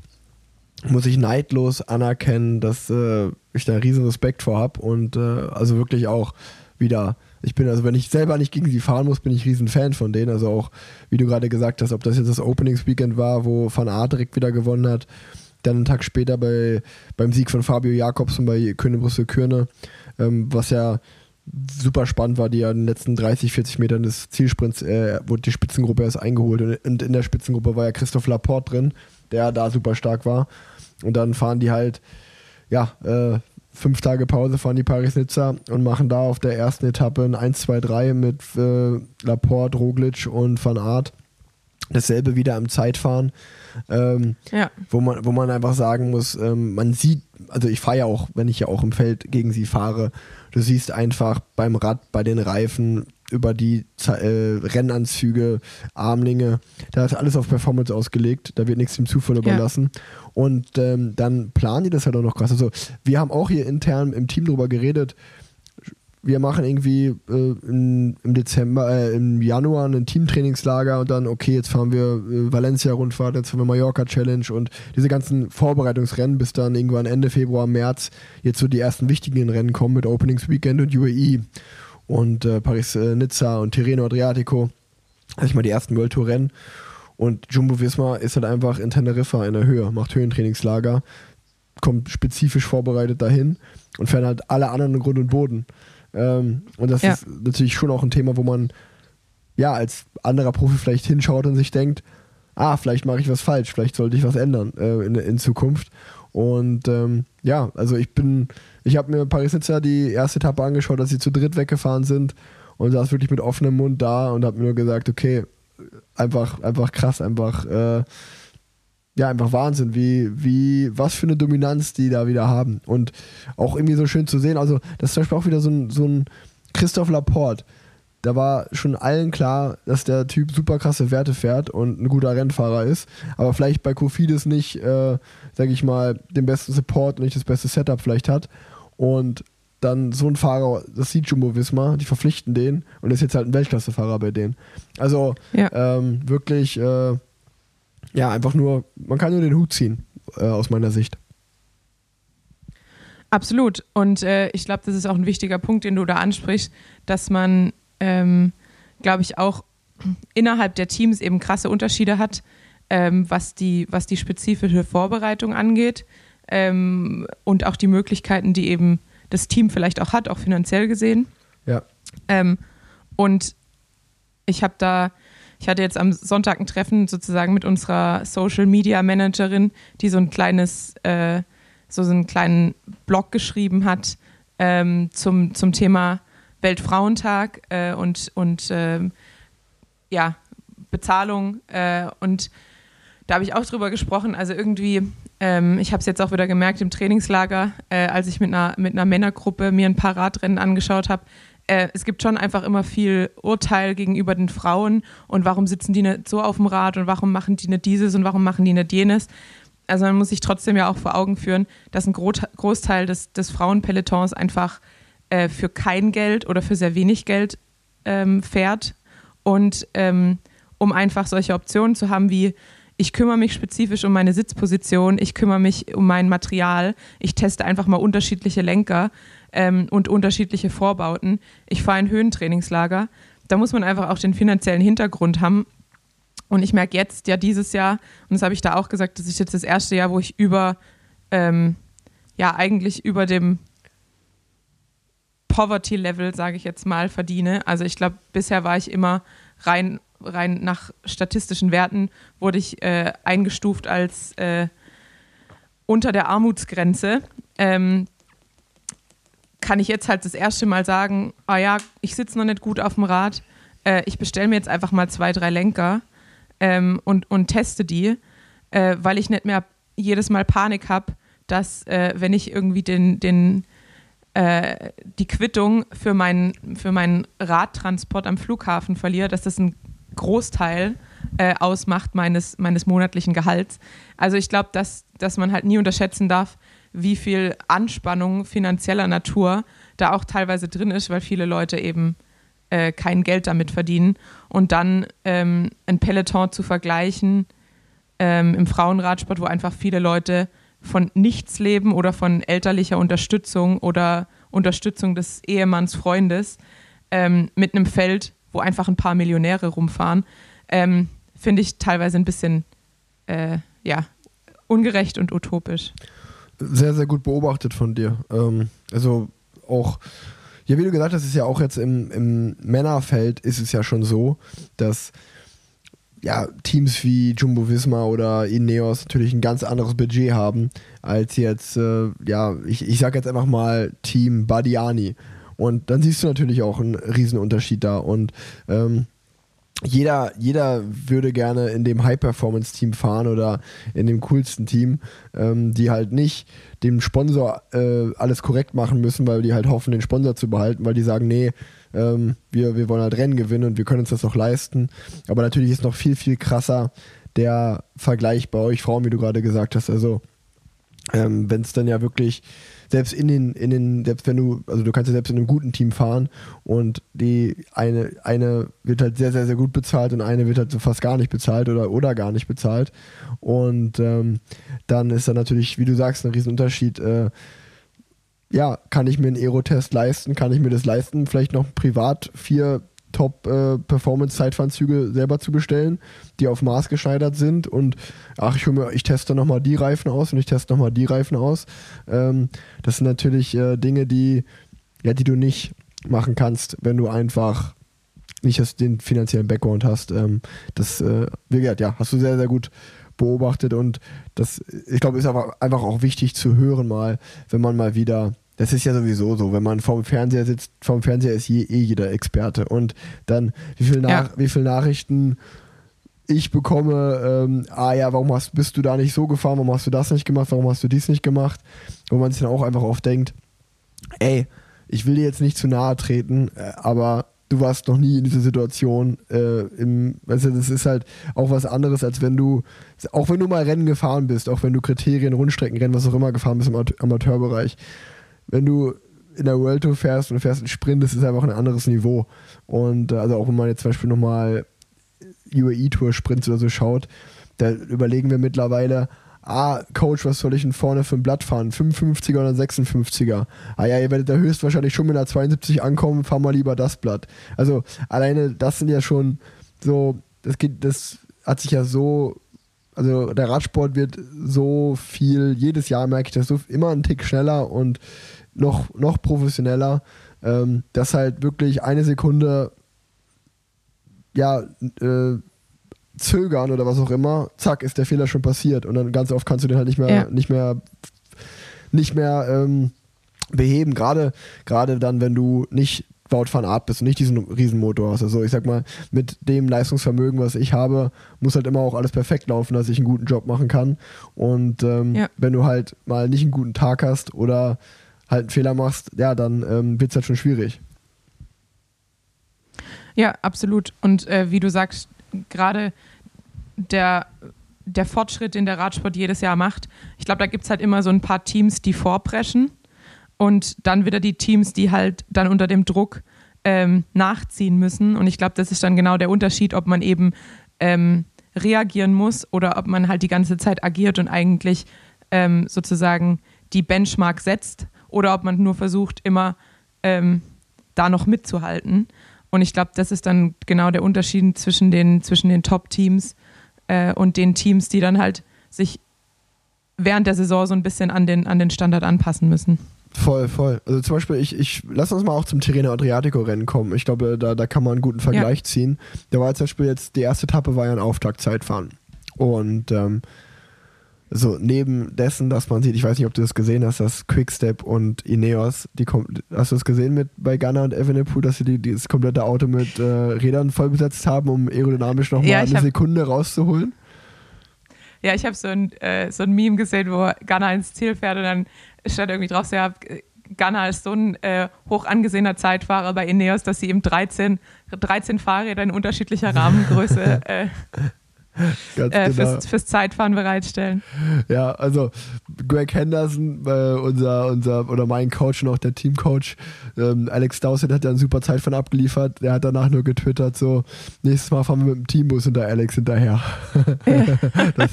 muss ich neidlos anerkennen, dass äh, ich da riesen Respekt vor habe und äh, also wirklich auch wieder, ich bin, also wenn ich selber nicht gegen sie fahren muss, bin ich riesen Fan von denen. Also auch, wie du gerade gesagt hast, ob das jetzt das Openings-Weekend war, wo Van Aert direkt wieder gewonnen hat, dann einen Tag später bei, beim Sieg von Fabio Jakobsen bei König Brüssel Kürne, ähm, was ja super spannend war, die ja in den letzten 30, 40 Metern des Zielsprints äh, wurde die Spitzengruppe erst eingeholt und, und in der Spitzengruppe war ja Christoph Laporte drin, der da super stark war. Und dann fahren die halt, ja, äh, fünf Tage Pause fahren die Paris-Nizza und machen da auf der ersten Etappe ein 1, 2, 3 mit äh, Laporte, Roglic und Van Aert. Dasselbe wieder im Zeitfahren. Ähm, ja. wo, man, wo man einfach sagen muss, ähm, man sieht, also ich fahre ja auch, wenn ich ja auch im Feld gegen sie fahre, du siehst einfach beim Rad, bei den Reifen, über die äh, Rennanzüge, Armlinge. Da ist alles auf Performance ausgelegt. Da wird nichts dem Zufall überlassen. Ja. Und ähm, dann planen die das halt auch noch krass. Also, wir haben auch hier intern im Team drüber geredet. Wir machen irgendwie äh, in, im Dezember, äh, im Januar ein Teamtrainingslager und dann, okay, jetzt fahren wir äh, Valencia-Rundfahrt, jetzt fahren wir Mallorca-Challenge und diese ganzen Vorbereitungsrennen bis dann irgendwann Ende Februar, März jetzt so die ersten wichtigen Rennen kommen mit Openings Weekend und UAE und äh, Paris-Nizza und Tirreno Adriatico. Sag ich mal, die ersten World Tour Rennen. Und Jumbo Visma ist halt einfach in Teneriffa in der Höhe, macht Höhentrainingslager, kommt spezifisch vorbereitet dahin und fährt halt alle anderen Grund und Boden. Ähm, und das ja. ist natürlich schon auch ein Thema, wo man ja als anderer Profi vielleicht hinschaut und sich denkt, ah, vielleicht mache ich was falsch, vielleicht sollte ich was ändern äh, in, in Zukunft. Und ähm, ja, also ich bin, ich habe mir Paris-Nizza die erste Etappe angeschaut, dass sie zu dritt weggefahren sind und saß wirklich mit offenem Mund da und habe mir nur gesagt, okay, einfach, einfach krass, einfach, äh, ja, einfach Wahnsinn, wie, wie, was für eine Dominanz die da wieder haben. Und auch irgendwie so schön zu sehen, also das ist zum Beispiel auch wieder so ein, so ein Christoph Laporte, da war schon allen klar, dass der Typ super krasse Werte fährt und ein guter Rennfahrer ist, aber vielleicht bei Kofidis nicht, äh, sag ich mal, den besten Support und nicht das beste Setup vielleicht hat. Und dann so ein Fahrer, das sieht Jumbo Wismar, die verpflichten den und ist jetzt halt ein Weltklassefahrer bei denen. Also ja. ähm, wirklich, äh, ja, einfach nur, man kann nur den Hut ziehen, äh, aus meiner Sicht. Absolut. Und äh, ich glaube, das ist auch ein wichtiger Punkt, den du da ansprichst, dass man ähm, glaube ich, auch innerhalb der Teams eben krasse Unterschiede hat, ähm, was, die, was die spezifische Vorbereitung angeht ähm, und auch die Möglichkeiten, die eben das Team vielleicht auch hat, auch finanziell gesehen. Ja. Ähm, und ich habe da, ich hatte jetzt am Sonntag ein Treffen sozusagen mit unserer Social Media Managerin, die so ein kleines, äh, so, einen kleinen Blog geschrieben hat ähm, zum, zum Thema Weltfrauentag äh, und, und äh, ja, Bezahlung. Äh, und da habe ich auch drüber gesprochen. Also irgendwie, ähm, ich habe es jetzt auch wieder gemerkt im Trainingslager, äh, als ich mit einer, mit einer Männergruppe mir ein paar Radrennen angeschaut habe. Äh, es gibt schon einfach immer viel Urteil gegenüber den Frauen und warum sitzen die nicht so auf dem Rad und warum machen die nicht dieses und warum machen die nicht jenes. Also man muss sich trotzdem ja auch vor Augen führen, dass ein Großteil des, des Frauenpelotons einfach äh, für kein Geld oder für sehr wenig Geld ähm, fährt. Und ähm, um einfach solche Optionen zu haben wie, ich kümmere mich spezifisch um meine Sitzposition, ich kümmere mich um mein Material, ich teste einfach mal unterschiedliche Lenker ähm, und unterschiedliche Vorbauten. Ich fahre ein Höhentrainingslager. Da muss man einfach auch den finanziellen Hintergrund haben. Und ich merke jetzt ja dieses Jahr, und das habe ich da auch gesagt, das ist jetzt das erste Jahr, wo ich über, ähm, ja, eigentlich über dem Poverty-Level, sage ich jetzt mal, verdiene. Also ich glaube, bisher war ich immer rein, rein nach statistischen Werten, wurde ich äh, eingestuft als äh, unter der Armutsgrenze. Ähm, kann ich jetzt halt das erste Mal sagen, ah ja, ich sitze noch nicht gut auf dem Rad, äh, ich bestelle mir jetzt einfach mal zwei, drei Lenker ähm, und, und teste die, äh, weil ich nicht mehr jedes Mal Panik habe, dass äh, wenn ich irgendwie den, den, äh, die Quittung für meinen, für meinen Radtransport am Flughafen verliere, dass das ein Großteil äh, ausmacht meines, meines monatlichen Gehalts. Also ich glaube, dass, dass man halt nie unterschätzen darf, wie viel Anspannung finanzieller Natur da auch teilweise drin ist, weil viele Leute eben äh, kein Geld damit verdienen. Und dann ähm, ein Peloton zu vergleichen ähm, im Frauenradsport, wo einfach viele Leute von nichts leben oder von elterlicher Unterstützung oder Unterstützung des Ehemanns, Freundes, ähm, mit einem Feld, wo einfach ein paar Millionäre rumfahren, ähm, finde ich teilweise ein bisschen äh, ja, ungerecht und utopisch sehr, sehr gut beobachtet von dir. Ähm, also auch, ja, wie du gesagt hast, ist ja auch jetzt im, im Männerfeld ist es ja schon so, dass ja, Teams wie Jumbo Visma oder Ineos natürlich ein ganz anderes Budget haben als jetzt, äh, ja, ich, ich sag jetzt einfach mal Team Badiani. Und dann siehst du natürlich auch einen Riesenunterschied da. Und ähm, jeder, jeder würde gerne in dem High-Performance-Team fahren oder in dem coolsten Team, ähm, die halt nicht dem Sponsor äh, alles korrekt machen müssen, weil die halt hoffen, den Sponsor zu behalten, weil die sagen, nee, ähm, wir, wir wollen halt Rennen gewinnen und wir können uns das auch leisten. Aber natürlich ist noch viel, viel krasser der Vergleich bei euch Frauen, wie du gerade gesagt hast. Also ähm, wenn es dann ja wirklich selbst in den, in den, selbst wenn du, also du kannst ja selbst in einem guten Team fahren und die eine, eine wird halt sehr, sehr, sehr gut bezahlt und eine wird halt so fast gar nicht bezahlt oder, oder gar nicht bezahlt. Und ähm, dann ist da natürlich, wie du sagst, ein Riesenunterschied. Äh, ja, kann ich mir einen Aerotest leisten? Kann ich mir das leisten? Vielleicht noch privat vier Top-Performance-Zeitfahrenzüge äh, selber zu bestellen, die auf Maß geschneidert sind und ach, ich, mir, ich teste nochmal die Reifen aus und ich teste nochmal die Reifen aus. Ähm, das sind natürlich äh, Dinge, die, ja, die du nicht machen kannst, wenn du einfach nicht den finanziellen Background hast. Ähm, das, äh, wie gesagt, ja, hast du sehr, sehr gut beobachtet und das, ich glaube, ist aber einfach auch wichtig zu hören mal, wenn man mal wieder das ist ja sowieso so, wenn man vorm Fernseher sitzt, vorm Fernseher ist je, eh jeder Experte. Und dann, wie viele Nach ja. viel Nachrichten ich bekomme, ähm, ah ja, warum hast, bist du da nicht so gefahren, warum hast du das nicht gemacht, warum hast du dies nicht gemacht? Wo man sich dann auch einfach oft denkt, ey, ich will dir jetzt nicht zu nahe treten, äh, aber du warst noch nie in dieser Situation. Äh, im, weißt du, das ist halt auch was anderes, als wenn du, auch wenn du mal Rennen gefahren bist, auch wenn du Kriterien, Rundstreckenrennen, was auch immer gefahren bist im Amateurbereich wenn du in der World Tour fährst und fährst einen Sprint, das ist einfach ein anderes Niveau. Und äh, also auch wenn man jetzt zum Beispiel nochmal UAE Tour Sprints oder so schaut, da überlegen wir mittlerweile, ah, Coach, was soll ich denn vorne für ein Blatt fahren? 55er oder 56er? Ah ja, ihr werdet da höchstwahrscheinlich schon mit einer 72 ankommen, fahr mal lieber das Blatt. Also alleine das sind ja schon so, das geht, das hat sich ja so also der Radsport wird so viel, jedes Jahr merke ich das so immer einen Tick schneller und noch, noch professioneller, ähm, dass halt wirklich eine Sekunde ja, äh, zögern oder was auch immer, zack, ist der Fehler schon passiert und dann ganz oft kannst du den halt nicht mehr, ja. nicht mehr, nicht mehr ähm, beheben. Gerade, gerade dann, wenn du nicht Wout van Art bist und nicht diesen Riesenmotor hast. Also ich sag mal, mit dem Leistungsvermögen, was ich habe, muss halt immer auch alles perfekt laufen, dass ich einen guten Job machen kann. Und ähm, ja. wenn du halt mal nicht einen guten Tag hast oder halt einen Fehler machst, ja, dann ähm, wird es halt schon schwierig. Ja, absolut. Und äh, wie du sagst, gerade der, der Fortschritt, den der Radsport jedes Jahr macht, ich glaube, da gibt es halt immer so ein paar Teams, die vorpreschen und dann wieder die Teams, die halt dann unter dem Druck ähm, nachziehen müssen. Und ich glaube, das ist dann genau der Unterschied, ob man eben ähm, reagieren muss oder ob man halt die ganze Zeit agiert und eigentlich ähm, sozusagen die Benchmark setzt oder ob man nur versucht, immer ähm, da noch mitzuhalten. Und ich glaube, das ist dann genau der Unterschied zwischen den, zwischen den Top-Teams äh, und den Teams, die dann halt sich während der Saison so ein bisschen an den, an den Standard anpassen müssen. Voll, voll. Also zum Beispiel, ich, ich lass uns mal auch zum Tirreno Adriatico-Rennen kommen. Ich glaube, da, da kann man einen guten Vergleich ja. ziehen. Da war zum Beispiel jetzt, die erste Etappe war ja ein Auftaktzeitfahren. Und ähm, so neben dessen, dass man sieht, ich weiß nicht, ob du das gesehen hast, dass Quickstep und Ineos, die hast du das gesehen mit bei Gunner und Evenepoel, dass sie die, die das komplette Auto mit äh, Rädern voll besetzt haben, um aerodynamisch nochmal ja, eine Sekunde rauszuholen? Ja, ich habe so ein, äh, so ein Meme gesehen, wo Gunner ins Ziel fährt und dann stand irgendwie drauf, so, ja, Gunner ist so ein äh, hoch angesehener Zeitfahrer bei Ineos, dass sie ihm 13, 13 Fahrräder in unterschiedlicher Rahmengröße äh, äh, genau. fürs, fürs, Zeitfahren bereitstellen. Ja, also Greg Henderson, äh, unser, unser oder mein Coach und auch der Teamcoach, ähm, Alex Dowsett hat ja ein super Zeitfahren abgeliefert. Der hat danach nur getwittert, so, nächstes Mal fahren wir mit dem Teambus hinter Alex hinterher. das,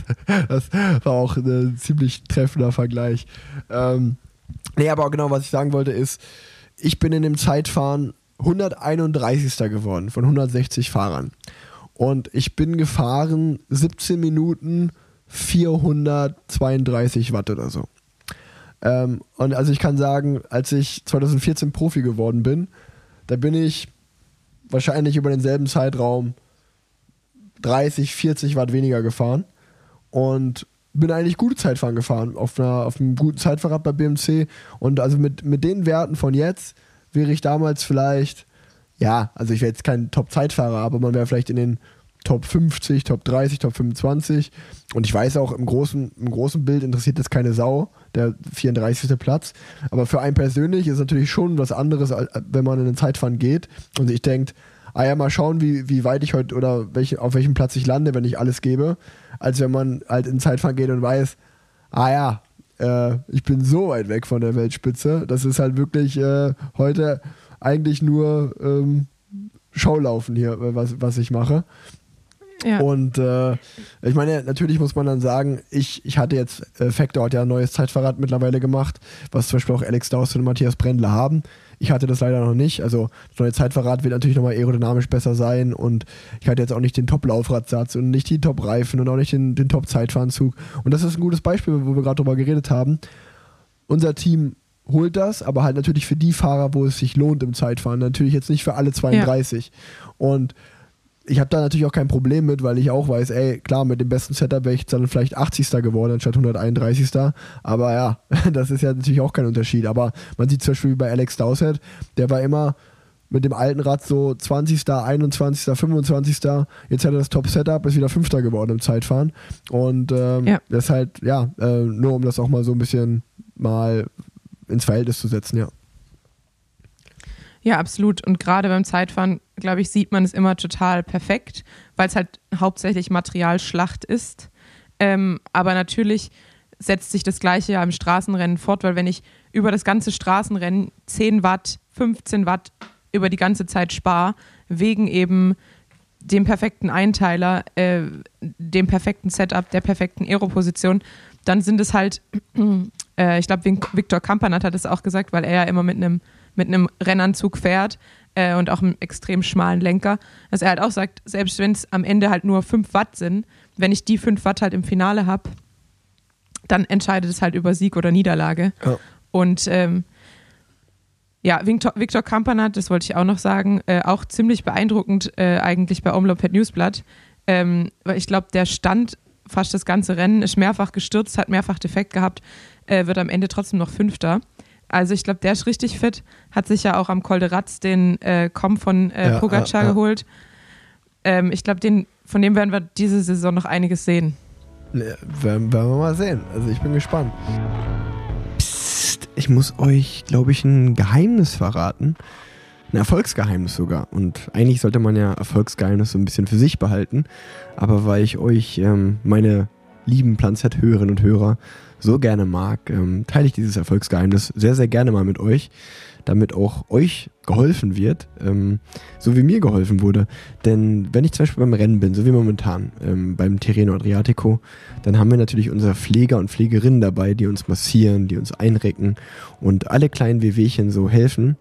das, war auch ein ziemlich treffender Vergleich. Ähm, nee, aber genau, was ich sagen wollte ist, ich bin in dem Zeitfahren 131. geworden von 160 Fahrern. Und ich bin gefahren 17 Minuten 432 Watt oder so. Ähm, und also ich kann sagen, als ich 2014 Profi geworden bin, da bin ich wahrscheinlich über denselben Zeitraum 30, 40 Watt weniger gefahren und bin eigentlich gute Zeitfahren gefahren auf, einer, auf einem guten Zeitfahrrad bei BMC und also mit, mit den Werten von jetzt wäre ich damals vielleicht ja, also ich wäre jetzt kein Top-Zeitfahrer, aber man wäre vielleicht in den Top 50, Top 30, Top 25. Und ich weiß auch, im großen, im großen Bild interessiert das keine Sau, der 34. Platz. Aber für einen persönlich ist natürlich schon was anderes, wenn man in den Zeitfahren geht und sich denkt, ah ja, mal schauen, wie, wie weit ich heute oder welche, auf welchem Platz ich lande, wenn ich alles gebe, als wenn man halt in den Zeitfahren geht und weiß, ah ja, äh, ich bin so weit weg von der Weltspitze. Das ist halt wirklich äh, heute eigentlich nur ähm, Schaulaufen hier, äh, was, was ich mache. Ja. Und äh, ich meine, natürlich muss man dann sagen, ich, ich hatte jetzt, äh, Factor hat ja ein neues Zeitverrat mittlerweile gemacht, was zum Beispiel auch Alex Dawson und Matthias Brendler haben. Ich hatte das leider noch nicht. Also das neue Zeitverrat wird natürlich nochmal aerodynamisch besser sein und ich hatte jetzt auch nicht den Top-Laufradsatz und nicht die Top-Reifen und auch nicht den, den Top-Zeitfahrzug. Und das ist ein gutes Beispiel, wo wir gerade drüber geredet haben. Unser Team holt das, aber halt natürlich für die Fahrer, wo es sich lohnt im Zeitfahren. Natürlich jetzt nicht für alle 32. Ja. Und ich habe da natürlich auch kein Problem mit, weil ich auch weiß, ey, klar, mit dem besten Setup wäre ich dann vielleicht 80. geworden anstatt 131. Aber ja, das ist ja natürlich auch kein Unterschied. Aber man sieht zum Beispiel bei Alex Dowsett, der war immer mit dem alten Rad so 20., 21., 25. Jetzt hat er das Top-Setup, ist wieder Fünfter geworden im Zeitfahren. Und ähm, ja. das ist halt, ja, äh, nur um das auch mal so ein bisschen mal ins Verhältnis zu setzen, ja. Ja, absolut. Und gerade beim Zeitfahren, glaube ich, sieht man es immer total perfekt, weil es halt hauptsächlich Materialschlacht ist. Ähm, aber natürlich setzt sich das Gleiche ja im Straßenrennen fort, weil wenn ich über das ganze Straßenrennen 10 Watt, 15 Watt über die ganze Zeit spare, wegen eben dem perfekten Einteiler, äh, dem perfekten Setup, der perfekten Aeroposition, dann sind es halt, äh, ich glaube, Viktor Kampanat hat es auch gesagt, weil er ja immer mit einem mit einem Rennanzug fährt äh, und auch einem extrem schmalen Lenker, dass er halt auch sagt, selbst wenn es am Ende halt nur 5 Watt sind, wenn ich die 5 Watt halt im Finale habe, dann entscheidet es halt über Sieg oder Niederlage. Ja. Und ähm, ja, Victor, Victor Kampanat, das wollte ich auch noch sagen, äh, auch ziemlich beeindruckend äh, eigentlich bei Omlopet Newsblatt, ähm, weil ich glaube, der stand fast das ganze Rennen, ist mehrfach gestürzt, hat mehrfach defekt gehabt, äh, wird am Ende trotzdem noch Fünfter. Also ich glaube, der ist richtig fit. Hat sich ja auch am Col de Ratz den äh, Com von äh, ja, Pogacar ja, geholt. Ähm, ich glaube, von dem werden wir diese Saison noch einiges sehen. Ja, werden, werden wir mal sehen. Also ich bin gespannt. Psst, ich muss euch, glaube ich, ein Geheimnis verraten. Ein Erfolgsgeheimnis sogar. Und eigentlich sollte man ja Erfolgsgeheimnisse so ein bisschen für sich behalten. Aber weil ich euch, ähm, meine lieben Planzett-Hörerinnen und Hörer, so gerne mag, ähm, teile ich dieses Erfolgsgeheimnis sehr, sehr gerne mal mit euch, damit auch euch geholfen wird, ähm, so wie mir geholfen wurde. Denn wenn ich zum Beispiel beim Rennen bin, so wie momentan ähm, beim Tirreno Adriatico, dann haben wir natürlich unsere Pfleger und Pflegerinnen dabei, die uns massieren, die uns einrecken und alle kleinen Wehwehchen so helfen.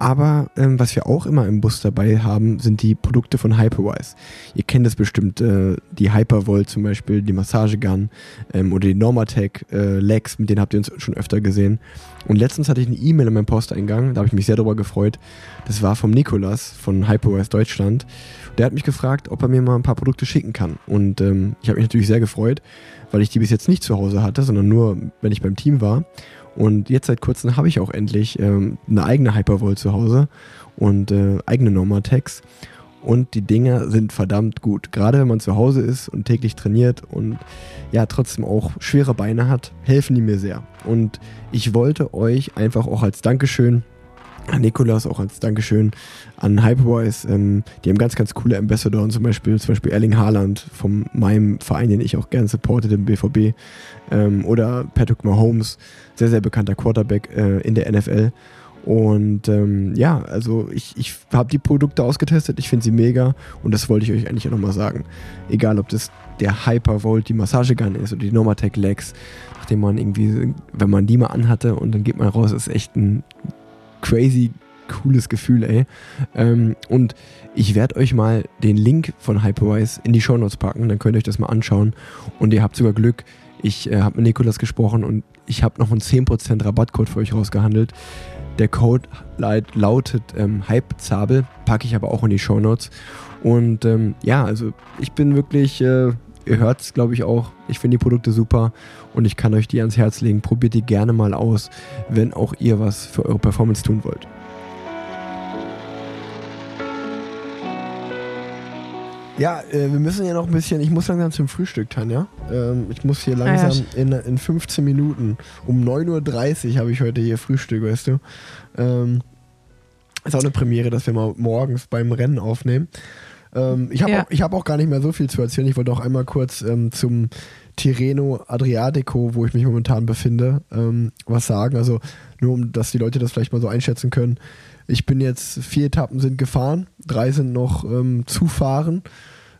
Aber ähm, was wir auch immer im Bus dabei haben, sind die Produkte von Hyperwise. Ihr kennt es bestimmt, äh, die Hypervolt zum Beispiel, die Massagegun ähm, oder die Normatec äh, Legs, mit denen habt ihr uns schon öfter gesehen. Und letztens hatte ich eine E-Mail in meinem Posteingang, da habe ich mich sehr darüber gefreut. Das war vom Nikolas von Hyperwise Deutschland. Der hat mich gefragt, ob er mir mal ein paar Produkte schicken kann. Und ähm, ich habe mich natürlich sehr gefreut, weil ich die bis jetzt nicht zu Hause hatte, sondern nur, wenn ich beim Team war. Und jetzt seit kurzem habe ich auch endlich ähm, eine eigene Hypervolt zu Hause und äh, eigene Normatex. Und die Dinger sind verdammt gut. Gerade wenn man zu Hause ist und täglich trainiert und ja trotzdem auch schwere Beine hat, helfen die mir sehr. Und ich wollte euch einfach auch als Dankeschön an Nikolas auch als Dankeschön an Hyperwise. Ähm, die haben ganz, ganz coole Ambassadoren, zum Beispiel, zum Beispiel Erling Haaland von meinem Verein, den ich auch gerne supporte, dem BVB. Ähm, oder Patrick Mahomes, sehr, sehr bekannter Quarterback äh, in der NFL. Und ähm, ja, also ich, ich habe die Produkte ausgetestet, ich finde sie mega und das wollte ich euch eigentlich auch nochmal sagen. Egal, ob das der Hypervolt, die Massagegun ist oder die Normatec Legs, nachdem man irgendwie, wenn man die mal anhatte und dann geht man raus, ist echt ein crazy cooles Gefühl, ey. Ähm, und ich werde euch mal den Link von Hyperwise in die Show Notes packen, dann könnt ihr euch das mal anschauen. Und ihr habt sogar Glück. Ich äh, habe mit Nikolas gesprochen und ich habe noch einen 10% Rabattcode für euch rausgehandelt. Der Code lautet ähm, Hypezabel, packe ich aber auch in die Show Notes. Und ähm, ja, also ich bin wirklich, äh, ihr hört es glaube ich auch, ich finde die Produkte super und ich kann euch die ans Herz legen. Probiert die gerne mal aus, wenn auch ihr was für eure Performance tun wollt. Ja, äh, wir müssen ja noch ein bisschen, ich muss langsam zum Frühstück, Tanja. Ähm, ich muss hier langsam ah, ja. in, in 15 Minuten, um 9.30 Uhr habe ich heute hier Frühstück, weißt du. Ähm, ist auch eine Premiere, dass wir mal morgens beim Rennen aufnehmen. Ähm, ich habe ja. auch, hab auch gar nicht mehr so viel zu erzählen. Ich wollte auch einmal kurz ähm, zum Tirreno Adriatico, wo ich mich momentan befinde, ähm, was sagen. Also nur um, dass die Leute das vielleicht mal so einschätzen können. Ich bin jetzt, vier Etappen sind gefahren, drei sind noch ähm, zu fahren.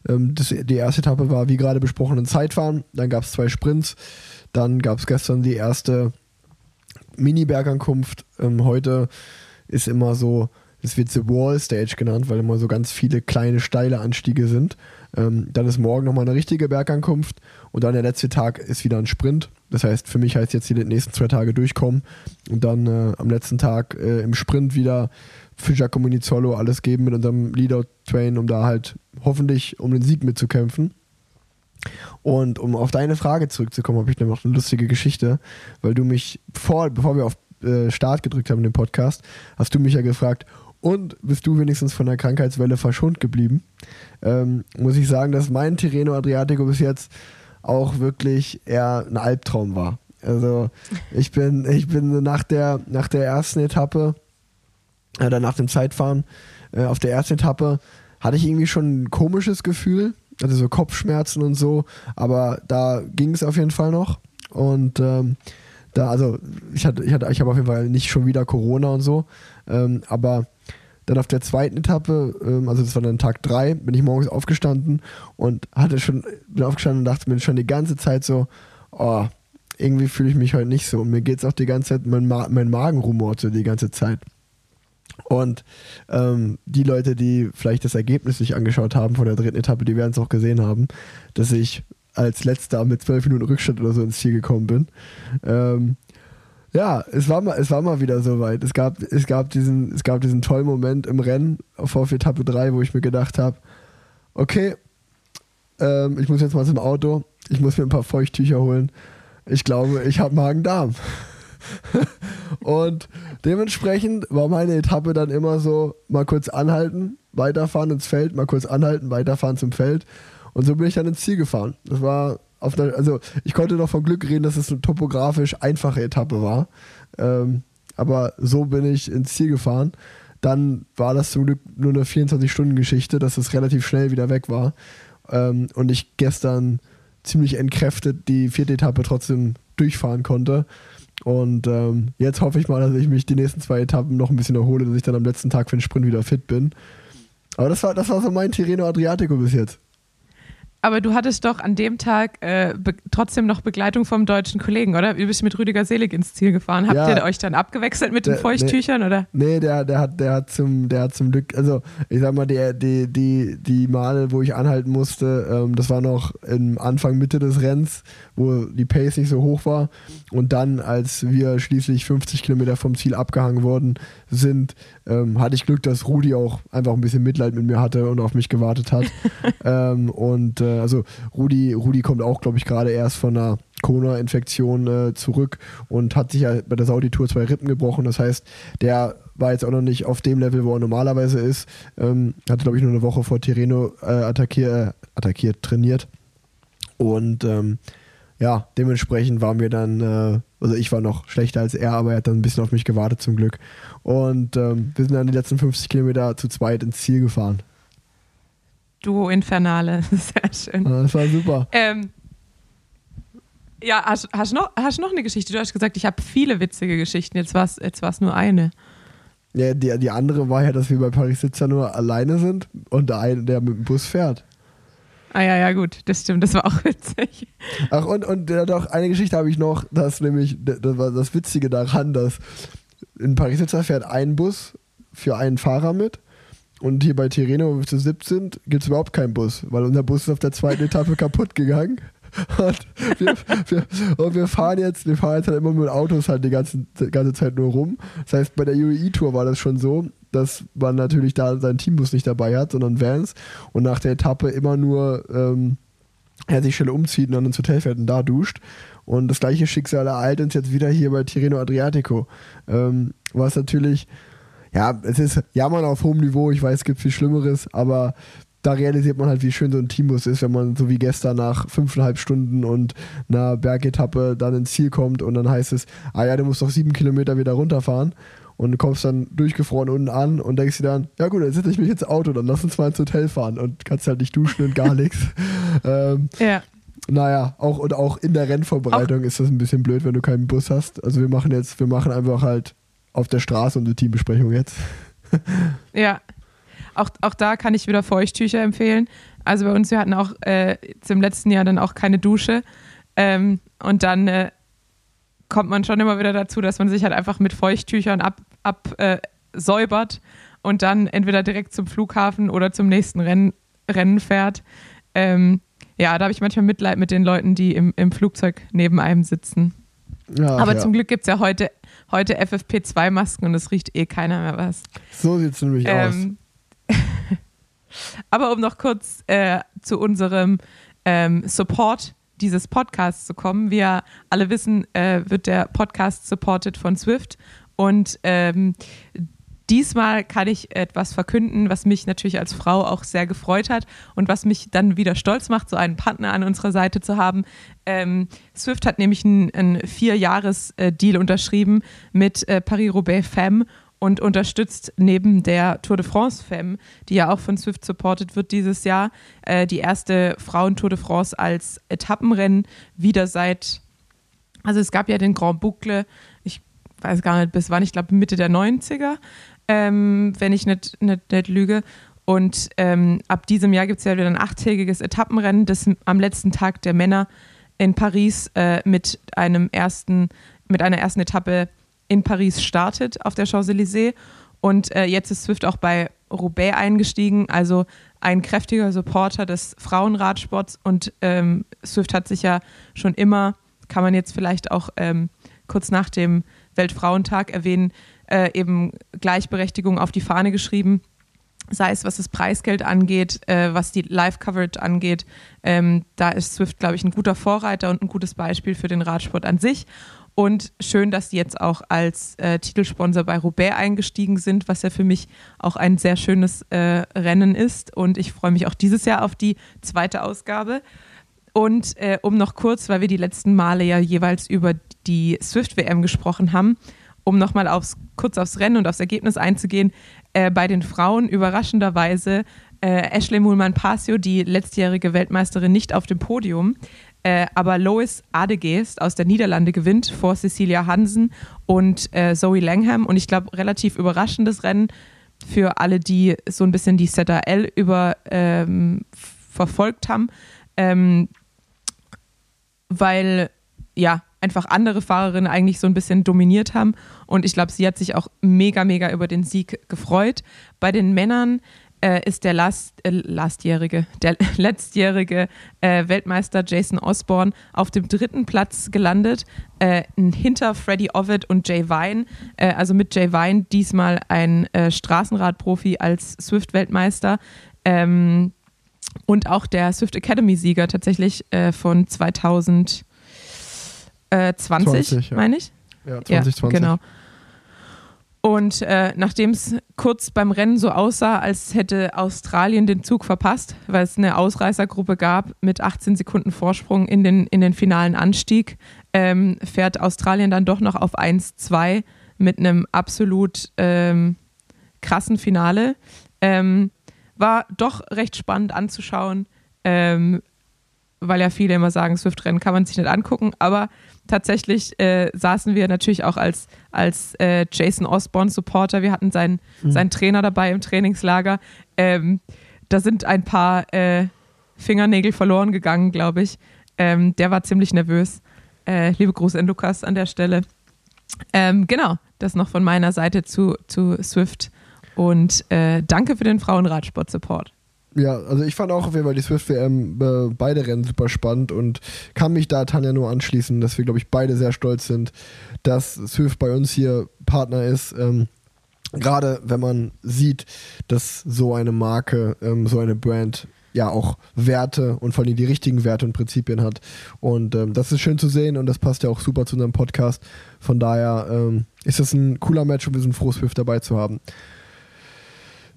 Ähm, das, die erste Etappe war, wie gerade besprochen, ein Zeitfahren. Dann gab es zwei Sprints. Dann gab es gestern die erste Mini-Bergankunft. Ähm, heute ist immer so, es wird The Wall Stage genannt, weil immer so ganz viele kleine, steile Anstiege sind. Ähm, dann ist morgen nochmal eine richtige Bergankunft und dann der letzte Tag ist wieder ein Sprint. Das heißt, für mich heißt jetzt die nächsten zwei Tage durchkommen und dann äh, am letzten Tag äh, im Sprint wieder für Giacomo Nizzolo alles geben mit unserem Leader-Train, um da halt hoffentlich um den Sieg mitzukämpfen. Und um auf deine Frage zurückzukommen, habe ich noch eine lustige Geschichte, weil du mich vor, bevor wir auf äh, Start gedrückt haben in dem Podcast, hast du mich ja gefragt, und bist du wenigstens von der Krankheitswelle verschont geblieben? Ähm, muss ich sagen, dass mein Tirreno Adriatico bis jetzt auch wirklich eher ein Albtraum war. Also ich bin, ich bin nach der, nach der ersten Etappe, oder äh, nach dem Zeitfahren, äh, auf der ersten Etappe hatte ich irgendwie schon ein komisches Gefühl, also so Kopfschmerzen und so, aber da ging es auf jeden Fall noch. Und ähm, da, also ich hatte, ich hatte, ich habe auf jeden Fall nicht schon wieder Corona und so, ähm, aber dann auf der zweiten Etappe, ähm, also das war dann Tag 3, bin ich morgens aufgestanden und hatte schon, bin aufgestanden und dachte mir schon die ganze Zeit so, oh, irgendwie fühle ich mich heute nicht so. Und mir geht es auch die ganze Zeit, mein, Ma mein Magen rumort so die ganze Zeit. Und ähm, die Leute, die vielleicht das Ergebnis sich angeschaut haben von der dritten Etappe, die werden es auch gesehen haben, dass ich als letzter mit zwölf Minuten Rückstand oder so ins Ziel gekommen bin. Ähm, ja, es war mal, es war mal wieder soweit. Es gab, es gab diesen, es gab diesen tollen Moment im Rennen vor Etappe 3, wo ich mir gedacht habe, okay, ähm, ich muss jetzt mal zum Auto, ich muss mir ein paar Feuchttücher holen. Ich glaube, ich habe Magen-Darm. und dementsprechend war meine Etappe dann immer so, mal kurz anhalten, weiterfahren ins Feld, mal kurz anhalten, weiterfahren zum Feld. Und so bin ich dann ins Ziel gefahren. Das war einer, also ich konnte noch von Glück reden, dass es eine topografisch einfache Etappe war. Ähm, aber so bin ich ins Ziel gefahren. Dann war das zum Glück nur eine 24-Stunden-Geschichte, dass es relativ schnell wieder weg war. Ähm, und ich gestern ziemlich entkräftet die vierte Etappe trotzdem durchfahren konnte. Und ähm, jetzt hoffe ich mal, dass ich mich die nächsten zwei Etappen noch ein bisschen erhole, dass ich dann am letzten Tag für den Sprint wieder fit bin. Aber das war, das war so mein Tirreno Adriatico bis jetzt. Aber du hattest doch an dem Tag äh, trotzdem noch Begleitung vom deutschen Kollegen, oder? Du bist mit Rüdiger Selig ins Ziel gefahren. Habt ja, ihr euch dann abgewechselt mit der, den Feuchttüchern, nee, oder? Nee, der, der, hat, der, hat zum, der hat zum Glück, also ich sag mal, der, die, die, die Male, wo ich anhalten musste, ähm, das war noch im Anfang, Mitte des Rennens, wo die Pace nicht so hoch war. Und dann, als wir schließlich 50 Kilometer vom Ziel abgehangen worden sind, ähm, hatte ich Glück, dass Rudi auch einfach ein bisschen Mitleid mit mir hatte und auf mich gewartet hat. ähm, und äh, also Rudi, Rudi kommt auch, glaube ich, gerade erst von einer Corona-Infektion äh, zurück und hat sich ja bei der Saudi-Tour zwei Rippen gebrochen. Das heißt, der war jetzt auch noch nicht auf dem Level, wo er normalerweise ist. Ähm, hatte, glaube ich, nur eine Woche vor Tireno äh, attackiert, äh, attackiert, trainiert. Und ähm, ja, dementsprechend war mir dann, äh, also ich war noch schlechter als er, aber er hat dann ein bisschen auf mich gewartet zum Glück. Und ähm, wir sind dann die letzten 50 Kilometer zu zweit ins Ziel gefahren. Duo Infernale, sehr schön. Ja, das war super. Ähm, ja, hast, hast, noch, hast noch eine Geschichte? Du hast gesagt, ich habe viele witzige Geschichten, jetzt war es jetzt nur eine. Ja, die, die andere war ja, dass wir bei Paris Sitzer nur alleine sind und der eine, der mit dem Bus fährt. Ah ja, ja, gut, das stimmt, das war auch witzig. Ach, und, und ja, doch, eine Geschichte habe ich noch, das nämlich, das war das Witzige daran, dass in Paris-Nizza fährt ein Bus für einen Fahrer mit und hier bei Tirreno, wo wir zu 17 gibt es überhaupt keinen Bus, weil unser Bus ist auf der zweiten Etappe kaputt gegangen. Und wir, wir, und wir fahren jetzt, wir fahren jetzt halt immer mit Autos halt die ganze, die ganze Zeit nur rum. Das heißt, bei der UAE-Tour war das schon so, dass man natürlich da seinen Teambus nicht dabei hat, sondern Vans und nach der Etappe immer nur ähm, er sich schnell umzieht und dann ins Hotel fährt und da duscht. Und das gleiche Schicksal ereilt uns jetzt wieder hier bei Tirreno Adriatico. Ähm, was natürlich, ja, es ist Jammern auf hohem Niveau. Ich weiß, es gibt viel Schlimmeres, aber da realisiert man halt, wie schön so ein Teambus ist, wenn man so wie gestern nach fünfeinhalb Stunden und einer Bergetappe dann ins Ziel kommt und dann heißt es, ah ja, du musst doch sieben Kilometer wieder runterfahren und du kommst dann durchgefroren unten an und denkst dir dann, ja gut, dann setze ich mich ins Auto, dann lass uns mal ins Hotel fahren und kannst halt nicht duschen und gar nichts. Ähm, ja. Naja, auch und auch in der Rennvorbereitung auch. ist das ein bisschen blöd, wenn du keinen Bus hast. Also wir machen jetzt, wir machen einfach halt auf der Straße unsere Teambesprechung jetzt. ja. Auch, auch da kann ich wieder Feuchttücher empfehlen. Also bei uns, wir hatten auch äh, im letzten Jahr dann auch keine Dusche. Ähm, und dann äh, kommt man schon immer wieder dazu, dass man sich halt einfach mit Feuchttüchern absäubert ab, äh, und dann entweder direkt zum Flughafen oder zum nächsten Renn, Rennen fährt. Ähm, ja, da habe ich manchmal Mitleid mit den Leuten, die im, im Flugzeug neben einem sitzen. Ja, Aber ja. zum Glück gibt es ja heute, heute FFP2-Masken und es riecht eh keiner mehr was. So sieht es nämlich ähm, aus. Aber um noch kurz äh, zu unserem ähm, Support dieses Podcasts zu kommen. Wir alle wissen, äh, wird der Podcast supported von Swift und ähm, diesmal kann ich etwas verkünden, was mich natürlich als Frau auch sehr gefreut hat und was mich dann wieder stolz macht, so einen Partner an unserer Seite zu haben. Ähm, Swift hat nämlich einen, Vier-Jahres-Deal unterschrieben mit äh, Paris-Roubaix Femme und unterstützt neben der Tour de France Femme, die ja auch von Swift supported wird dieses Jahr, äh, die erste Frauen-Tour de France als Etappenrennen wieder seit, also es gab ja den Grand Boucle, ich weiß gar nicht bis wann, ich glaube Mitte der 90er, ähm, wenn ich nicht, nicht, nicht lüge. Und ähm, ab diesem Jahr gibt es ja wieder ein achttägiges Etappenrennen, das am letzten Tag der Männer in Paris äh, mit einem ersten, mit einer ersten Etappe in Paris startet auf der Champs-Élysées. Und äh, jetzt ist Swift auch bei Roubaix eingestiegen, also ein kräftiger Supporter des Frauenradsports. Und ähm, Swift hat sich ja schon immer, kann man jetzt vielleicht auch ähm, kurz nach dem Weltfrauentag erwähnen, äh, eben Gleichberechtigung auf die Fahne geschrieben. Sei es was das Preisgeld angeht, äh, was die Live-Coverage angeht. Ähm, da ist Swift, glaube ich, ein guter Vorreiter und ein gutes Beispiel für den Radsport an sich. Und schön, dass die jetzt auch als äh, Titelsponsor bei Roubaix eingestiegen sind, was ja für mich auch ein sehr schönes äh, Rennen ist. Und ich freue mich auch dieses Jahr auf die zweite Ausgabe. Und äh, um noch kurz, weil wir die letzten Male ja jeweils über die Swift-WM gesprochen haben, um nochmal aufs, kurz aufs Rennen und aufs Ergebnis einzugehen, äh, bei den Frauen überraschenderweise äh, Ashley Mulman-Pasio, die letztjährige Weltmeisterin, nicht auf dem Podium. Äh, aber Lois Adegeest aus der Niederlande gewinnt vor Cecilia Hansen und äh, Zoe Langham. Und ich glaube, relativ überraschendes Rennen für alle, die so ein bisschen die ZRL über ähm, verfolgt haben. Ähm, weil, ja, einfach andere Fahrerinnen eigentlich so ein bisschen dominiert haben. Und ich glaube, sie hat sich auch mega, mega über den Sieg gefreut. Bei den Männern äh, ist der Last, äh, lastjährige, der letztjährige äh, Weltmeister Jason Osborne auf dem dritten Platz gelandet, äh, hinter Freddie Ovid und Jay Vine. Äh, also mit Jay Vine diesmal ein äh, Straßenradprofi als Swift-Weltmeister. Ähm, und auch der Swift Academy-Sieger tatsächlich von 2020, 20, ja. meine ich. Ja, 2020. Ja, genau. Und äh, nachdem es kurz beim Rennen so aussah, als hätte Australien den Zug verpasst, weil es eine Ausreißergruppe gab mit 18 Sekunden Vorsprung in den, in den finalen Anstieg, ähm, fährt Australien dann doch noch auf 1-2 mit einem absolut ähm, krassen Finale. Ähm, war doch recht spannend anzuschauen, ähm, weil ja viele immer sagen, Swift-Rennen kann man sich nicht angucken, aber tatsächlich äh, saßen wir natürlich auch als, als äh, Jason Osborne Supporter. Wir hatten seinen, mhm. seinen Trainer dabei im Trainingslager. Ähm, da sind ein paar äh, Fingernägel verloren gegangen, glaube ich. Ähm, der war ziemlich nervös. Äh, liebe Grüße an Lukas an der Stelle. Ähm, genau, das noch von meiner Seite zu, zu Swift. Und äh, danke für den Frauenradsport-Support. Ja, also ich fand auch auf jeden Fall die Swift WM äh, beide Rennen super spannend und kann mich da Tanja nur anschließen, dass wir, glaube ich, beide sehr stolz sind, dass Swift bei uns hier Partner ist. Ähm, Gerade wenn man sieht, dass so eine Marke, ähm, so eine Brand ja auch Werte und vor allem die richtigen Werte und Prinzipien hat. Und ähm, das ist schön zu sehen und das passt ja auch super zu unserem Podcast. Von daher ähm, ist das ein cooler Match und wir sind froh, Swift dabei zu haben.